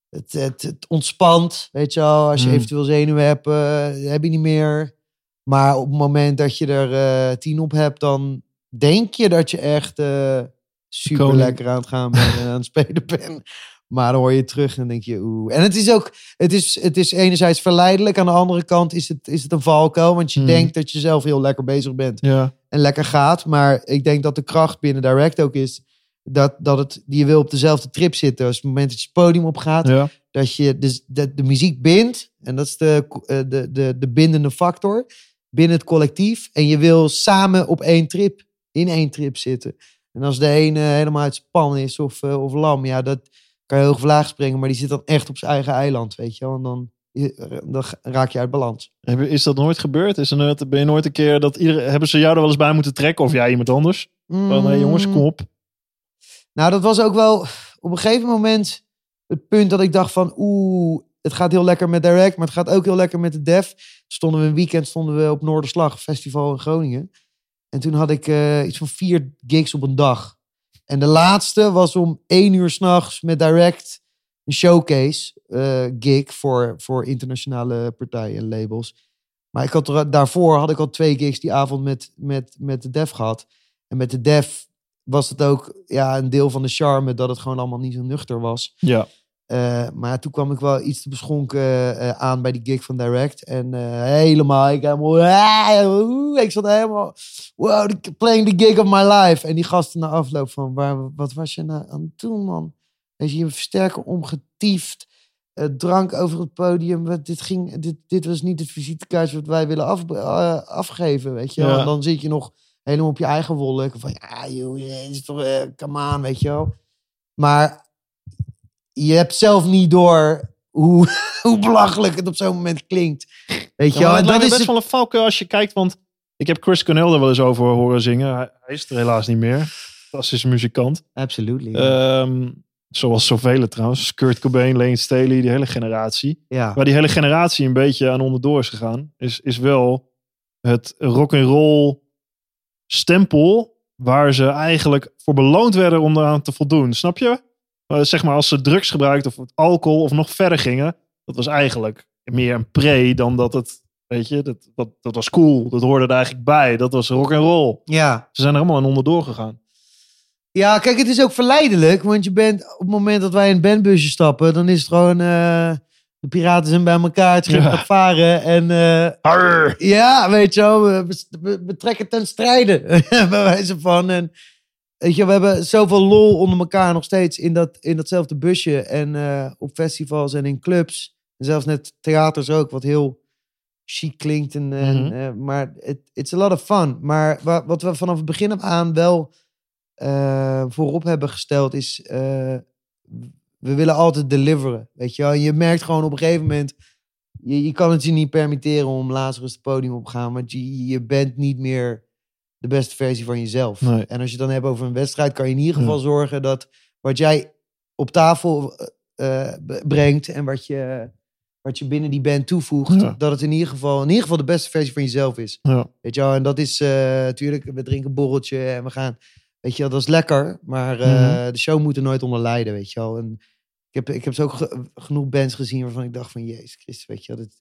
het, het, het ontspant. Weet je wel, als je Mm. eventueel zenuwen hebt, eh, heb je niet meer. Maar op het moment dat je er eh, tien op hebt, dan denk je dat je echt super lekker aan het gaan bent en aan het spelen bent. Maar dan hoor je terug en dan denk je oeh. En het is ook, het is, het is enerzijds verleidelijk. Aan de andere kant is het, is het een valkuil. Want je Hmm. denkt dat je zelf heel lekker bezig bent Ja, en lekker gaat. Maar ik denk dat de kracht binnen Direct ook is dat, dat het, je wil op dezelfde trip zitten. Als het moment dat je het podium opgaat, ja. dat je dus de, de muziek bindt. En dat is de, eh, de, de, de bindende factor binnen het collectief. En je wil samen op één trip, in één trip zitten. En als de ene helemaal uit span is of, eh, of lam, ja, dat kan je hoog vlaag springen. Maar die zit dan echt op zijn eigen eiland, weet je wel. En dan, dan raak je uit balans. Is dat nooit gebeurd? Is er nooit, ben je nooit een keer dat iedereen, hebben ze jou er wel eens bij moeten trekken? Of jij iemand anders? Van, nee jongens, Mm. kom op. Nou, dat was ook wel op een gegeven moment het punt dat ik dacht van... Oeh, het gaat heel lekker met Direct, maar het gaat ook heel lekker met de Def. Stonden we een weekend stonden we op Noorderslag, festival in Groningen. En toen had ik eh, iets van vier gigs op een dag. En de laatste was om één uur s'nachts met Direct een showcase eh, gig voor, voor internationale partijen en labels. Maar ik had er, daarvoor had ik al twee gigs die avond met, met, met de Def gehad. En met de Def was het ook ja, een deel van de charme dat het gewoon allemaal niet zo nuchter was. Ja. Eh, maar toen kwam ik wel iets te beschonken eh, aan bij die gig van Direct. En eh, helemaal, ik helemaal, ik zat helemaal, wow, playing the gig of my life. En die gasten na afloop van, waar, wat was je nou aan het doen, man? Weet je, je versterker omgetiefd, drank over het podium. Dit, ging, dit, dit was niet het visitekaartje wat wij willen af, afgeven, weet je. Ja. En dan zit je nog helemaal op je eigen wolk. Van, ja, joh, is toch, come on, weet je wel. Maar je hebt zelf niet door hoe, hoe belachelijk het op zo'n moment klinkt. Weet je Ja, wel, en dat is best het- wel een valkuil als je kijkt, want ik heb Chris Cornell er wel eens over horen zingen. Hij, hij is er helaas niet meer. Fantastische muzikant. Absolutely. Ehm, zoals zoveel trouwens. Kurt Cobain, Lane Staley, die hele generatie. ja. Waar die hele generatie een beetje aan onderdoor is gegaan, is, is wel het rock and roll stempel waar ze eigenlijk voor beloond werden om eraan te voldoen. Snap je? Zeg maar als ze drugs gebruikten of alcohol of nog verder gingen, dat was eigenlijk meer een pre dan dat het, weet je, dat, dat, dat was cool. Dat hoorde er eigenlijk bij. Dat was rock and roll. ja. Ze zijn er allemaal aan onderdoor gegaan. Ja, kijk, het is ook verleidelijk. Want je bent op het moment dat wij in een bandbusje stappen, dan is het gewoon. eh, de piraten zijn bij elkaar, het schip Ja. gaat varen. En eh, ja, weet je wel, we, we, we trekken ten strijde. bij wijze van. En weet je, we hebben zoveel lol onder elkaar nog steeds in, dat, in datzelfde busje. En eh, op festivals en in clubs. En zelfs net theaters ook, wat heel chic klinkt. En, en, Mhm. eh, maar it, it's a lot of fun. Maar wa- wat we vanaf het begin af aan wel eh, voorop hebben gesteld is... we willen altijd deliveren, weet je wel. Je merkt gewoon op een gegeven moment... Je, je kan het je niet permitteren om Lazarus het podium op te gaan. Want je, je bent niet meer de beste versie van jezelf. Nee. En als je het dan hebt over een wedstrijd... kan je in ieder geval Ja. zorgen dat wat jij op tafel eh, b- brengt... en wat je, wat je binnen die band toevoegt... Ja. dat het in ieder, geval, in ieder geval de beste versie van jezelf is. Ja. Weet je wel, en dat is natuurlijk, we drinken een borreltje en we gaan, weet je wel, dat is lekker. Maar eh, Mhm. de show moet er nooit onder lijden, weet je wel. En ik heb, ik heb zo ook ge- genoeg bands gezien waarvan ik dacht van, jezus Christus, weet je wel, dat, zo-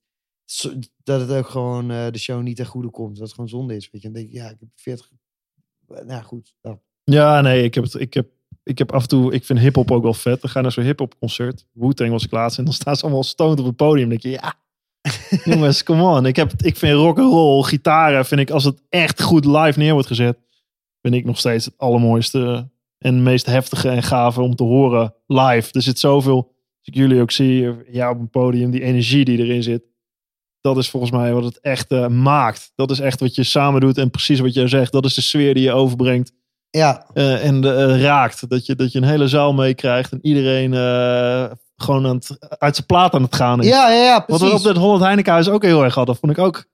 dat het ook gewoon eh, de show niet ten goede komt. Dat het gewoon zonde is, weet je. En dan denk ik, ja, ik heb 40, nou goed, dat. Ja, nee, ik heb, het, ik, heb, ik heb af en toe, ik vind hip-hop ook wel vet. Dan ga je naar zo'n hip-hop concert. Wu-Tang was ik laatst en dan staan ze allemaal stoned op het podium. Dan denk je, ja, jongens, come on. Ik, heb, ik vind rock and roll, gitaren, vind ik als het echt goed live neer wordt gezet, vind ik nog steeds het allermooiste en meest heftige en gave om te horen live. Er zit zoveel, als ik jullie ook zie, ja, op een podium, die energie die erin zit. Dat is volgens mij wat het echt eh, maakt. Dat is echt wat je samen doet en precies wat jij zegt. Dat is de sfeer die je overbrengt Ja, eh, en eh, raakt. Dat je, dat je een hele zaal meekrijgt en iedereen gewoon aan het, uit zijn plaat aan het gaan is. ja, ja, ja, Wat we op precies. het Holland Heinekenhuis ook heel erg hadden. vond ik ook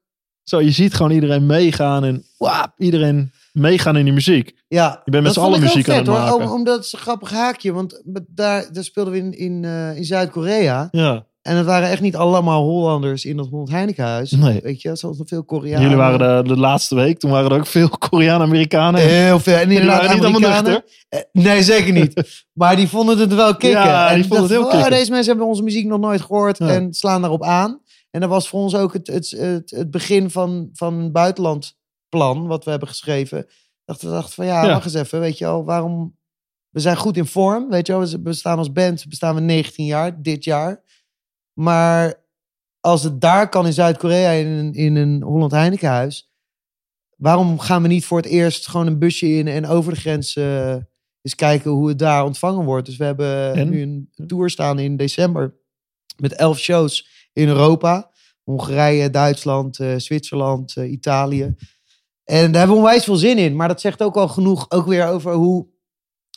zo. Je ziet gewoon iedereen meegaan en wap, iedereen meegaan in die muziek. Ja, Je bent met z'n allen muziek aan vet, het hoor. maken. Om- Omdat het is een grappig haakje, want daar, daar speelden we in, in, in Zuid-Korea. Ja. En het waren echt niet allemaal Hollanders in dat Holland Heinekenhuis. Nee. Weet je, zoals nog veel Koreanen. Jullie waren de, de laatste week. Toen waren er ook veel Koreanen-Amerikanen. Heel veel. En inderdaad, waren niet allemaal nuchter. Eh, Nee, zeker niet. maar die vonden het wel kicken. Ja, en die vonden het heel oh, kicken. Deze mensen hebben onze muziek nog nooit gehoord Ja. en slaan daarop aan. En dat was voor ons ook het, het, het, het begin van, van een buitenlandplan, wat we hebben geschreven. Dacht, we dachten van ja, Ja. wacht eens even, weet je wel, waarom... We zijn goed in vorm, weet je wel. We bestaan als band, bestaan we 19 jaar, dit jaar. Maar als het daar kan in Zuid-Korea in, een- in een Holland Heinekenhuis, waarom gaan we niet voor het eerst gewoon een busje in en over de grens eh, eens kijken hoe het daar ontvangen wordt? Dus we hebben En? nu een tour staan in december met elf shows in Europa. Hongarije, Duitsland, eh, Zwitserland, eh, Italië. En daar hebben we onwijs veel zin in. Maar dat zegt ook al genoeg ook weer over hoe,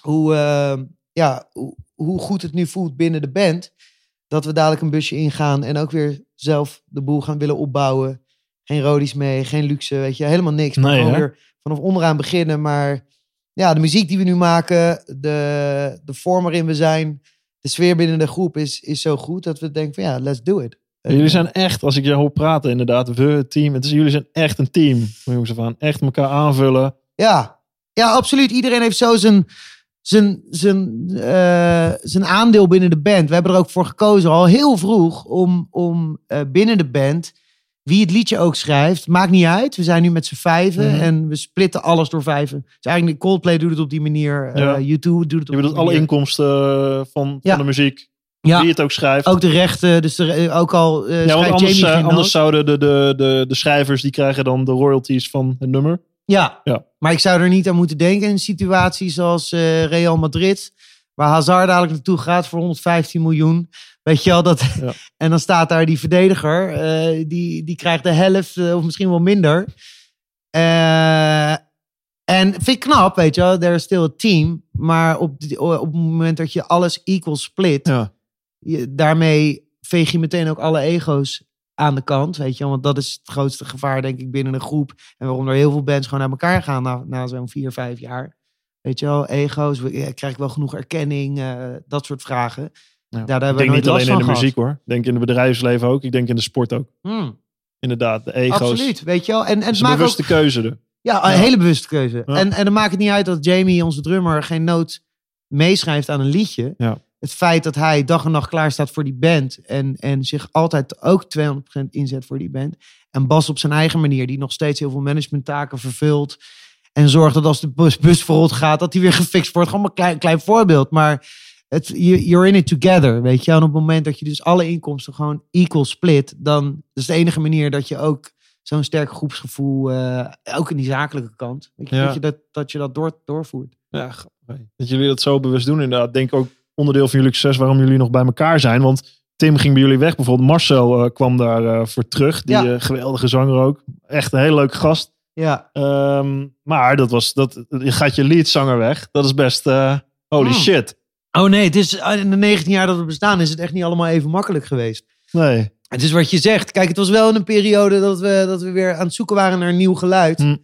hoe, ja, hoe, hoe goed het nu voelt binnen de band. Dat we dadelijk een busje ingaan en ook weer zelf de boel gaan willen opbouwen. Geen rodies mee, geen luxe, weet je, helemaal niks. Maar Nee, gewoon weer vanaf onderaan beginnen. Maar ja, de muziek die we nu maken, de, de vorm waarin we zijn, de sfeer binnen de groep is, is zo goed dat we denken van ja, let's do it. En, Jullie zijn echt, als ik je hoor praten, inderdaad, we, het team. Het is, jullie zijn echt een team. Jongens aan. Echt elkaar aanvullen. Ja, ja, absoluut. Iedereen heeft zo zijn, zijn, zijn, eh, zijn aandeel binnen de band. We hebben er ook voor gekozen, al heel vroeg, om, om eh, binnen de band, wie het liedje ook schrijft, maakt niet uit. We zijn nu met z'n vijven Mhm. en we splitten alles door vijven. Dus eigenlijk Coldplay doet het op die manier, eh Ja. U2 doet het op Je die bedoelt alle inkomsten van, Ja. van de muziek. Ja. wie het ook schrijft. Ook de rechten, dus er, ook al ja, want anders, zouden de, de, de, de schrijvers, die krijgen dan de royalties van het nummer. Ja. Ja. maar ik zou er niet aan moeten denken in een situatie zoals eh, Real Madrid. Waar Hazard dadelijk naartoe gaat voor 115 miljoen. Weet je wel, dat... Ja. En dan staat daar die verdediger. eh, die, die krijgt de helft eh, of misschien wel minder. En vind ik knap, weet je wel. Er is still a team. Maar op, die- op het moment dat je alles equal split... Ja. je, daarmee veeg je meteen ook alle ego's aan de kant, weet je. wel. Want dat is het grootste gevaar, denk ik, binnen een groep. En waarom er heel veel bands gewoon naar elkaar gaan na, na zo'n vier, vijf jaar. Weet je wel, ego's, ja, krijg ik wel genoeg erkenning, eh, dat soort vragen. Daar hebben ik we denk niet alleen in de muziek hoor. Ik denk in het bedrijfsleven ook. Ik denk in de sport ook. Hmm, Inderdaad, de ego's. absoluut, weet je wel. En, en Het maakt ook bewuste keuze. er. Ja, een Ja. hele bewuste keuze. Ja. En, en dan maakt het niet uit dat Jamie, onze drummer, geen noot meeschrijft aan een liedje. Ja. Het feit dat hij dag en nacht klaar staat voor die band. En, en zich altijd ook 200% inzet voor die band. En Bas op zijn eigen manier, die nog steeds heel veel managementtaken vervult. En zorgt dat als de bus, bus verrot gaat, dat die weer gefixt wordt. Gewoon een klein, klein voorbeeld. Maar het, you- you're in it together, weet je. En op het moment dat je dus alle inkomsten gewoon equal split, dan dat is de enige manier dat je ook zo'n sterk groepsgevoel, eh, ook in die zakelijke kant, weet je, Ja. dat je dat, dat, je dat door, doorvoert. Ja, dat jullie dat zo bewust doen. Inderdaad, denk ook onderdeel van jullie succes waarom jullie nog bij elkaar zijn. Want Tim ging bij jullie weg. Bijvoorbeeld Marcel eh, kwam daar eh, voor terug. Die Ja. eh, geweldige zanger ook. Echt een hele leuke gast. Ja, Ehm, maar dat was, dat, je gaat je leadzanger weg. Dat is best holy Mm. shit. Oh nee, het is, in de 19 jaar dat we bestaan is het echt niet allemaal even makkelijk geweest. Nee. Het is wat je zegt. Kijk, het was wel in een periode dat we, dat we weer aan het zoeken waren naar een nieuw geluid. Hm.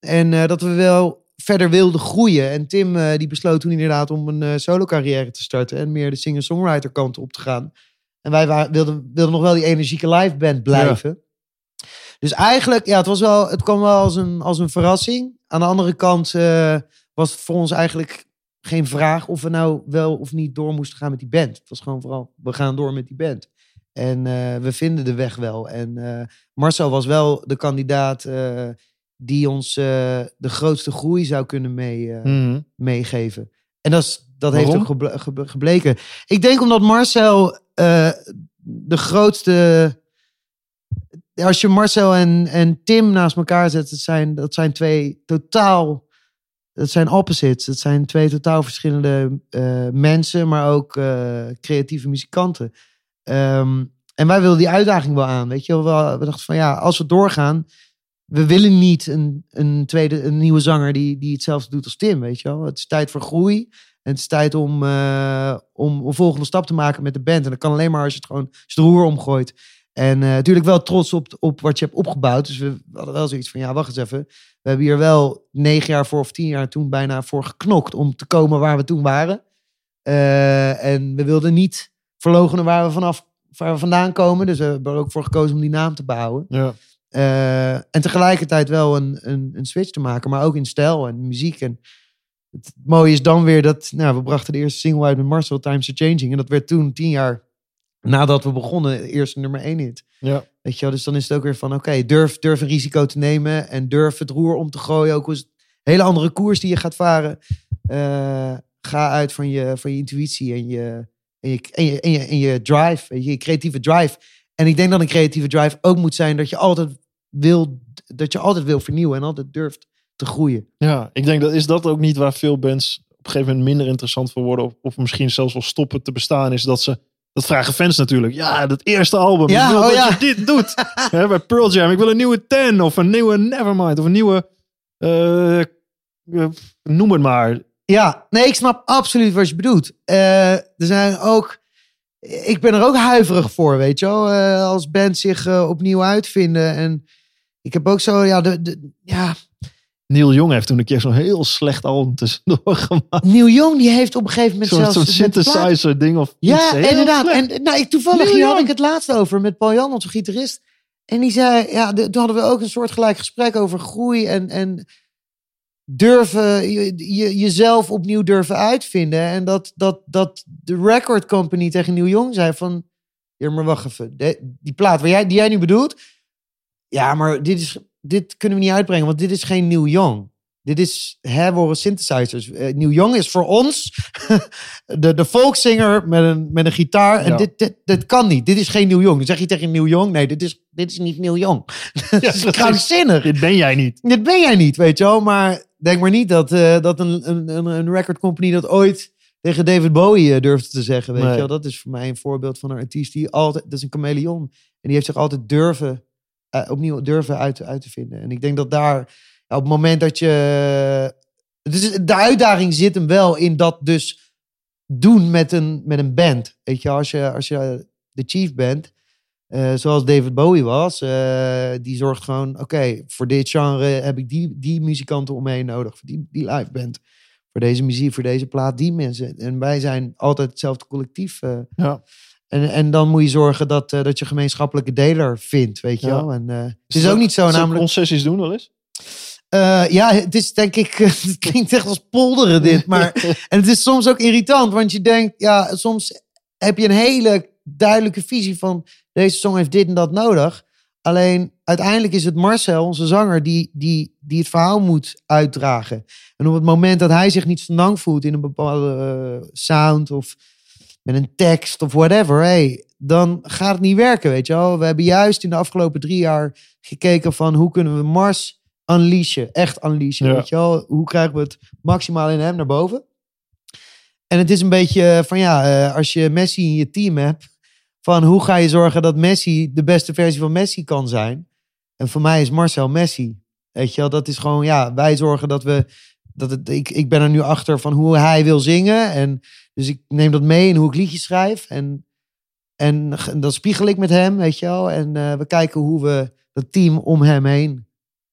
En dat we wel verder wilden groeien. En Tim eh, die besloot toen inderdaad om een eh solo carrière te starten. En meer de singer-songwriter kant op te gaan. En wij wa- wilden, wilden nog wel die energieke live band blijven. Dus eigenlijk, ja, het, was wel, het kwam wel als een, als een verrassing. Aan de andere kant eh, was het voor ons eigenlijk geen vraag of we nou wel of niet door moesten gaan met die band. Het was gewoon vooral, we gaan door met die band. En we vinden de weg wel. En Marcel was wel de kandidaat die ons eh, de grootste groei zou kunnen mee, eh, Mhm. meegeven. En dat, is, dat heeft ook geble- gebleken. Ik denk omdat Marcel eh, de grootste. Als je Marcel en, en Tim naast elkaar zet, dat zijn, dat zijn twee totaal. Dat zijn opposites. Dat zijn twee totaal verschillende mensen, maar ook creatieve muzikanten. Ehm, en wij wilden die uitdaging wel aan. Weet je, wel. we, we dachten van ja, als we doorgaan, we willen niet een, een tweede, een nieuwe zanger die, die hetzelfde doet als Tim, weet je wel. Het is tijd voor groei. En het is tijd om, eh, om een volgende stap te maken met de band. En dat kan alleen maar als je het gewoon als je roer omgooit. En eh, natuurlijk wel trots op, op wat je hebt opgebouwd. Dus we hadden wel zoiets van, ja, wacht eens even. We hebben hier wel negen jaar voor of tien jaar toen bijna voor geknokt om te komen waar we toen waren. Eh, en we wilden niet verlogenen waar we vanaf waar we vandaan komen. Dus we hebben er ook voor gekozen om die naam te behouden. Ja. Eh, en tegelijkertijd wel een, een, een switch te maken, maar ook in stijl en muziek. En het mooie is dan weer dat, nou, we brachten de eerste single uit met Marcel, Times Are Changing. En dat werd toen tien jaar nadat we begonnen, de eerste nummer één hit. Ja. Weet je wel, dus dan is het ook weer van, oké, durf, durf een risico te nemen en durf het roer om te gooien. Ook al is het een hele andere koers die je gaat varen. Eh, ga uit van je, van je intuïtie en je, en je, en je, en je, en je drive, je creatieve drive. En ik denk dat een creatieve drive ook moet zijn dat je altijd wil, dat je altijd wil vernieuwen en altijd durft te groeien. Ja, ik denk dat is dat ook niet waar veel bands op een gegeven moment minder interessant voor worden. Of, of misschien zelfs wel stoppen te bestaan. Is dat ze, dat vragen fans natuurlijk. Ja, dat eerste album. Ja, ik wil oh dat ja. je dit doet. Hè, bij Pearl Jam. Ik wil een nieuwe Ten of een nieuwe Nevermind. Of een nieuwe, eh, eh, noem het maar. Ja, nee, ik snap absoluut wat je bedoelt. Eh, er zijn ook, ik ben er ook huiverig voor, weet je wel. Als bands zich opnieuw uitvinden. En ik heb ook zo, ja, de, de, ja, Neil Young heeft toen een keer zo'n heel slecht album tussendoor gemaakt. Neil Young die heeft op een gegeven moment Zo'n zelfs... zo'n synthesizer ding of Ja, inderdaad. slecht. En nou, ik, toevallig, hier had ik het laatst over met Paul Jan, onze gitarist. En die zei, ja, de- toen hadden we ook een soort gelijk gesprek over groei en, en durven, je, je, jezelf opnieuw durven uitvinden. En dat, dat, dat de record company tegen Neil Young zei van, ja, maar wacht even, die plaat waar jij, die jij nu bedoelt, ja, maar dit, is, dit kunnen we niet uitbrengen, want dit is geen Neil Young. dit is herhoren synthesizers. Uh, Neil Young is voor ons de, de met een, met een gitaar. En Ja. dit, dit, dit kan niet. Dit is geen Neil Young. Dan zeg je tegen Neil Young, nee, dit is, dit is niet Neil Young. dat is krankzinnig. Dit ben jij niet. Dit ben jij niet, weet je wel. Maar denk maar niet dat, eh, dat een, een, een, record company dat ooit tegen David Bowie eh, durfde te zeggen. Weet Nee. je wel. Dat is voor mij een voorbeeld van een artiest die altijd... Dat is een chameleon. En die heeft zich altijd durven... eh, opnieuw durven uit, uit te vinden. En ik denk dat daar... op het moment dat je... Dus de uitdaging zit hem wel in dat dus doen met een, met een band. Weet je, als je, als je de chief bent, eh, zoals David Bowie was, eh, die zorgt gewoon, oké, voor dit genre heb ik die, die muzikanten om me heen nodig, voor die, die live band. Voor deze muziek, voor deze plaat, die mensen. En wij zijn altijd hetzelfde collectief. Ja. En, en dan moet je zorgen dat, eh, dat je gemeenschappelijke deler vindt, weet je Ja. wel. En, eh, het is ook niet zo, namelijk... concessies doen wel eens? Eh, ja, het is denk ik, het klinkt echt als polderen dit. Maar, en het is soms ook irritant, want je denkt, ja, soms heb je een hele duidelijke visie van deze song heeft dit en dat nodig. Alleen uiteindelijk is het Marcel, onze zanger, die, die, die het verhaal moet uitdragen. En op het moment dat hij zich niet senang voelt in een bepaalde sound of met een tekst of whatever, hey, dan gaat het niet werken, weet je wel. We hebben juist in de afgelopen drie jaar gekeken van hoe kunnen we Mars unleashen, echt unleashen, Ja. weet je wel. Hoe krijgen we het maximaal in hem naar boven? En het is een beetje van ja, eh, als je Messi in je team hebt, van hoe ga je zorgen dat Messi de beste versie van Messi kan zijn? En voor mij is Marcel Messi. Weet je wel, dat is gewoon, ja, wij zorgen dat we, dat het, ik, ik ben er nu achter van hoe hij wil zingen. En dus ik neem dat mee in hoe ik liedjes schrijf. En, en dat spiegel ik met hem, weet je wel. En eh, we kijken hoe we dat team om hem heen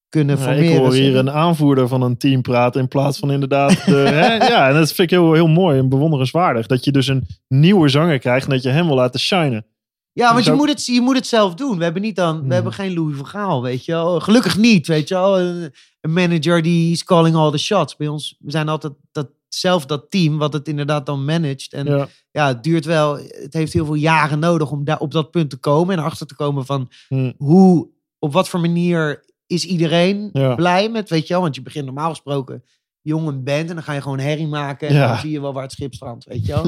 kunnen Ja, formeren. ik hoor hier een aanvoerder van een team praten in plaats van inderdaad. De, hè? Ja, en dat vind ik heel, heel mooi en bewonderenswaardig. Dat je dus een nieuwe zanger krijgt en dat je hem wil laten shinen. Ja, want Dus je ook- moet, het, je moet het zelf doen. We hebben, niet dan, Hmm. we hebben geen Louis van Gaal, weet je wel. Gelukkig niet, weet je wel. Een, een manager die is calling all the shots. Bij ons, we zijn altijd dat, zelf dat team wat het inderdaad dan managt. En ja. Ja. het duurt wel, het heeft heel veel jaren nodig om daar op dat punt te komen. En erachter te komen van Hm. hoe, op wat voor manier is iedereen blij met, weet je wel. Want je begint normaal gesproken jong een band en dan ga je gewoon herrie maken. En dan zie je wel waar het schip strandt, weet je wel.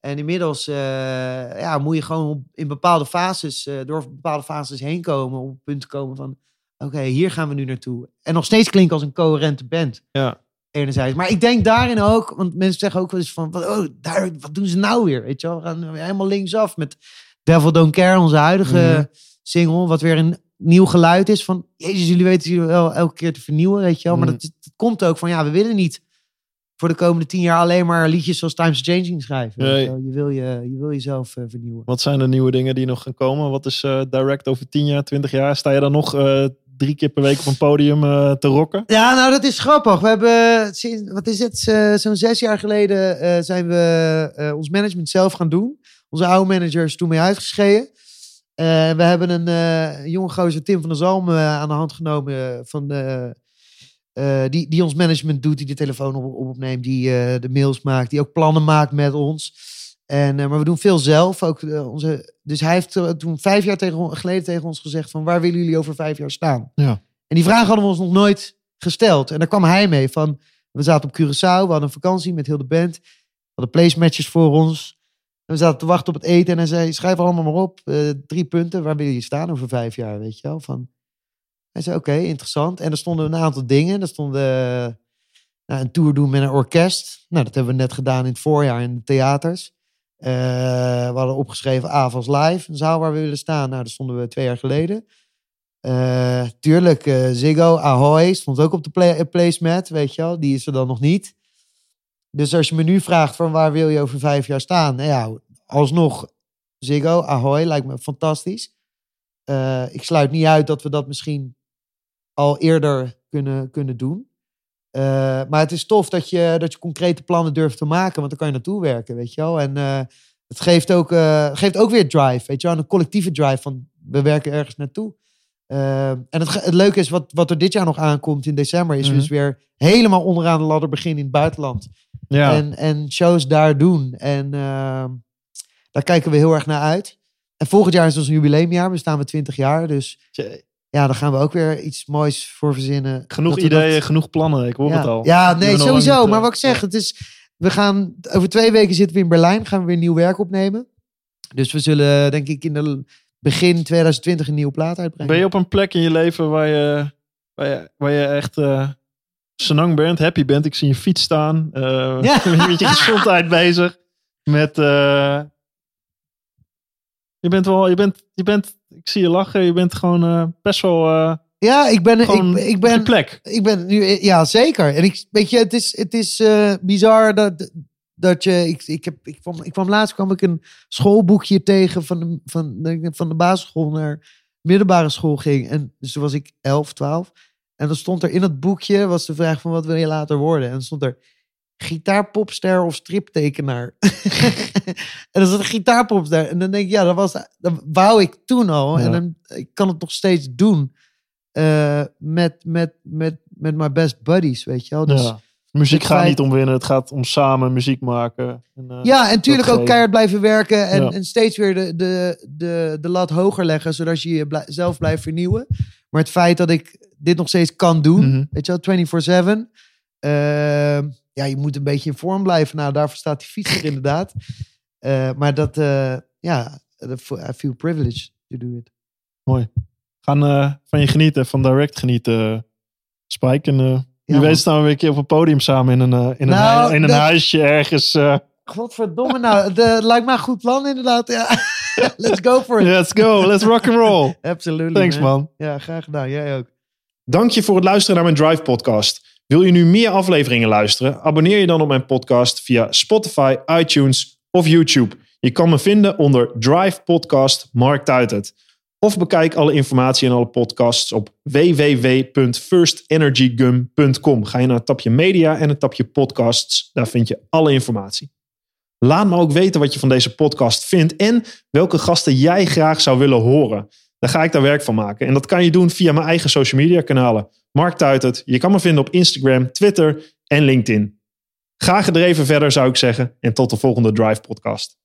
En inmiddels eh, ja, moet je gewoon op- in bepaalde fases, eh, door bepaalde fases heen komen, op het punt te komen van, oké, hier gaan we nu naartoe. En nog steeds klinken als een coherente band, Ja. enerzijds. Maar ik denk daarin ook, want mensen zeggen ook wel eens van, wat- oh, daar, wat doen ze nou weer? Weet je wel, we gaan helemaal linksaf met Devil Don't Care, onze huidige Mhm. single, wat weer een nieuw geluid is van, jezus, jullie weten jullie wel elke keer te vernieuwen, weet je wel. Maar Mhm. dat, dat komt ook van, ja, we willen niet voor de komende tien jaar alleen maar liedjes zoals Times Changing schrijven. Nee. Je, wil je, je wil jezelf eh, vernieuwen. Wat zijn de nieuwe dingen die nog gaan komen? Wat is eh, direct over 10 jaar, 20 jaar? Sta je dan nog eh, drie keer per week op een podium te rocken? Ja, nou dat is grappig. We hebben, sinds, wat is het, zo'n zes jaar geleden zijn we ons management zelf gaan doen. Onze oude manager is toen mee uitgeschreven. We hebben een jonge gozer, Tim van der Zalm, aan de hand genomen van de, eh, die, die ons management doet, die de telefoon op, op- opneemt, die eh, de mails maakt, die ook plannen maakt met ons. En, eh, maar we doen veel zelf. Ook, onze, dus hij heeft toen vijf jaar tegen, geleden tegen ons gezegd van waar willen jullie over vijf jaar staan? Ja. En die vraag hadden we ons nog nooit gesteld. En daar kwam hij mee van, we zaten op Curaçao, we hadden een vakantie met heel de band. We hadden placematches voor ons. En we zaten te wachten op het eten en hij zei, schrijf allemaal maar op. drie punten, waar wil je staan over vijf jaar, weet je wel? Van, hij zei, oké, interessant. En er stonden een aantal dingen. Er stonden eh, nou, een tour doen met een orkest. Nou, dat hebben we net gedaan in het voorjaar in de theaters. Eh, we hadden opgeschreven Avals Live, een zaal waar we willen staan. Nou, daar stonden we twee jaar geleden. Eh, tuurlijk, Ziggo, Ahoy, stond ook op de play, placemat, weet je wel. Die is er dan nog niet. Dus als je me nu vraagt van waar wil je over vijf jaar staan? Nou alsnog Ziggo, Ahoy, lijkt me fantastisch. Ik sluit niet uit dat we dat misschien al eerder kunnen, kunnen doen. Eh, maar het is tof dat je, dat je concrete plannen durft te maken, want dan kan je naartoe werken, weet je wel. En eh, het geeft ook, eh, geeft ook weer drive, weet je wel. Een collectieve drive van we werken ergens naartoe. En het, het leuke is, wat, wat er dit jaar nog aankomt in december, is Mhm. dus weer helemaal onderaan de ladder beginnen in het buitenland. Ja. En, en shows daar doen. En daar kijken we heel erg naar uit. En volgend jaar is ons jubileumjaar. We staan we 20 jaar. Dus ja, daar gaan we ook weer iets moois voor verzinnen. Genoeg Dat ideeën, dat- genoeg plannen. Ik hoor ja. het al. Ja, nee, sowieso. maar eh, wat ik zeg, het is, we gaan, over twee weken zitten we in Berlijn. Gaan we weer nieuw werk opnemen. Dus we zullen, denk ik, in de begin 2020 een nieuwe plaat uitbrengen. Ben je op een plek in je leven waar je, waar je, waar je echt senang bent, happy bent? Ik zie je fiets staan. eh Ja. met je gezondheid bezig. Met, je bent wel, je bent, je bent, ik zie je lachen. Je bent gewoon eh, best wel eh, Ja, ik ben, ik, ik ben, plek. ik ben nu, ja, zeker. En ik, weet je, het is, het is eh, bizar dat, dat je, ik, ik, heb, ik, kwam, ik kwam laatst kwam ik een schoolboekje tegen van de, van, van de basisschool naar middelbare school ging. En dus toen was ik 11, 12. En dan stond er in dat boekje, was de vraag van wat wil je later worden? En dan stond er gitaarpopster of striptekenaar. en dat is een gitaarpopster. En dan denk ik, ja, dat was, dat wou ik toen al. Ja. En dan, ik kan het nog steeds doen. eh, met, met, met, met mijn best buddies, weet je wel. Dus, ja. ja. Muziek gaat feit- niet om winnen. Het gaat om samen muziek maken. En, eh, en natuurlijk ook keihard blijven werken. En, Ja. en steeds weer de, de, de, de lat hoger leggen, zodat je jezelf blijft vernieuwen. Maar het feit dat ik dit nog steeds kan doen, Mhm. weet je wel, 24-7. ehm, ja, je moet een beetje in vorm blijven. Nou, daarvoor staat die fiets er inderdaad. Eh, maar dat, eh, ja, I feel privileged to do it. gaan eh, van je genieten, van direct genieten. Spike. En eh, wie man. weet staan we weer een keer op een podium samen in een, in een, Nou, in een dat- huisje ergens. Godverdomme, nou, de, lijkt me een goed plan inderdaad. Ja. Let's go for it. let's go, let's rock and roll. Absolutely. Thanks man. Ja, graag gedaan. Jij ook. Dank je voor het luisteren naar mijn Drive podcast. Wil je nu meer afleveringen luisteren? Abonneer je dan op mijn podcast via Spotify, iTunes of YouTube. Je kan me vinden onder Drive Podcast Mark Tuitert. Of bekijk alle informatie en alle podcasts op www.firstenergygum.com. Ga je naar het tapje media en het tapje podcasts. Daar vind je alle informatie. Laat me ook weten wat je van deze podcast vindt en welke gasten jij graag zou willen horen. Daar ga ik daar werk van maken. En dat kan je doen via mijn eigen social media kanalen. Mark Tuitert. Je kan me vinden op Instagram, Twitter en LinkedIn. Ga gedreven verder zou ik zeggen. En tot de volgende Drive podcast.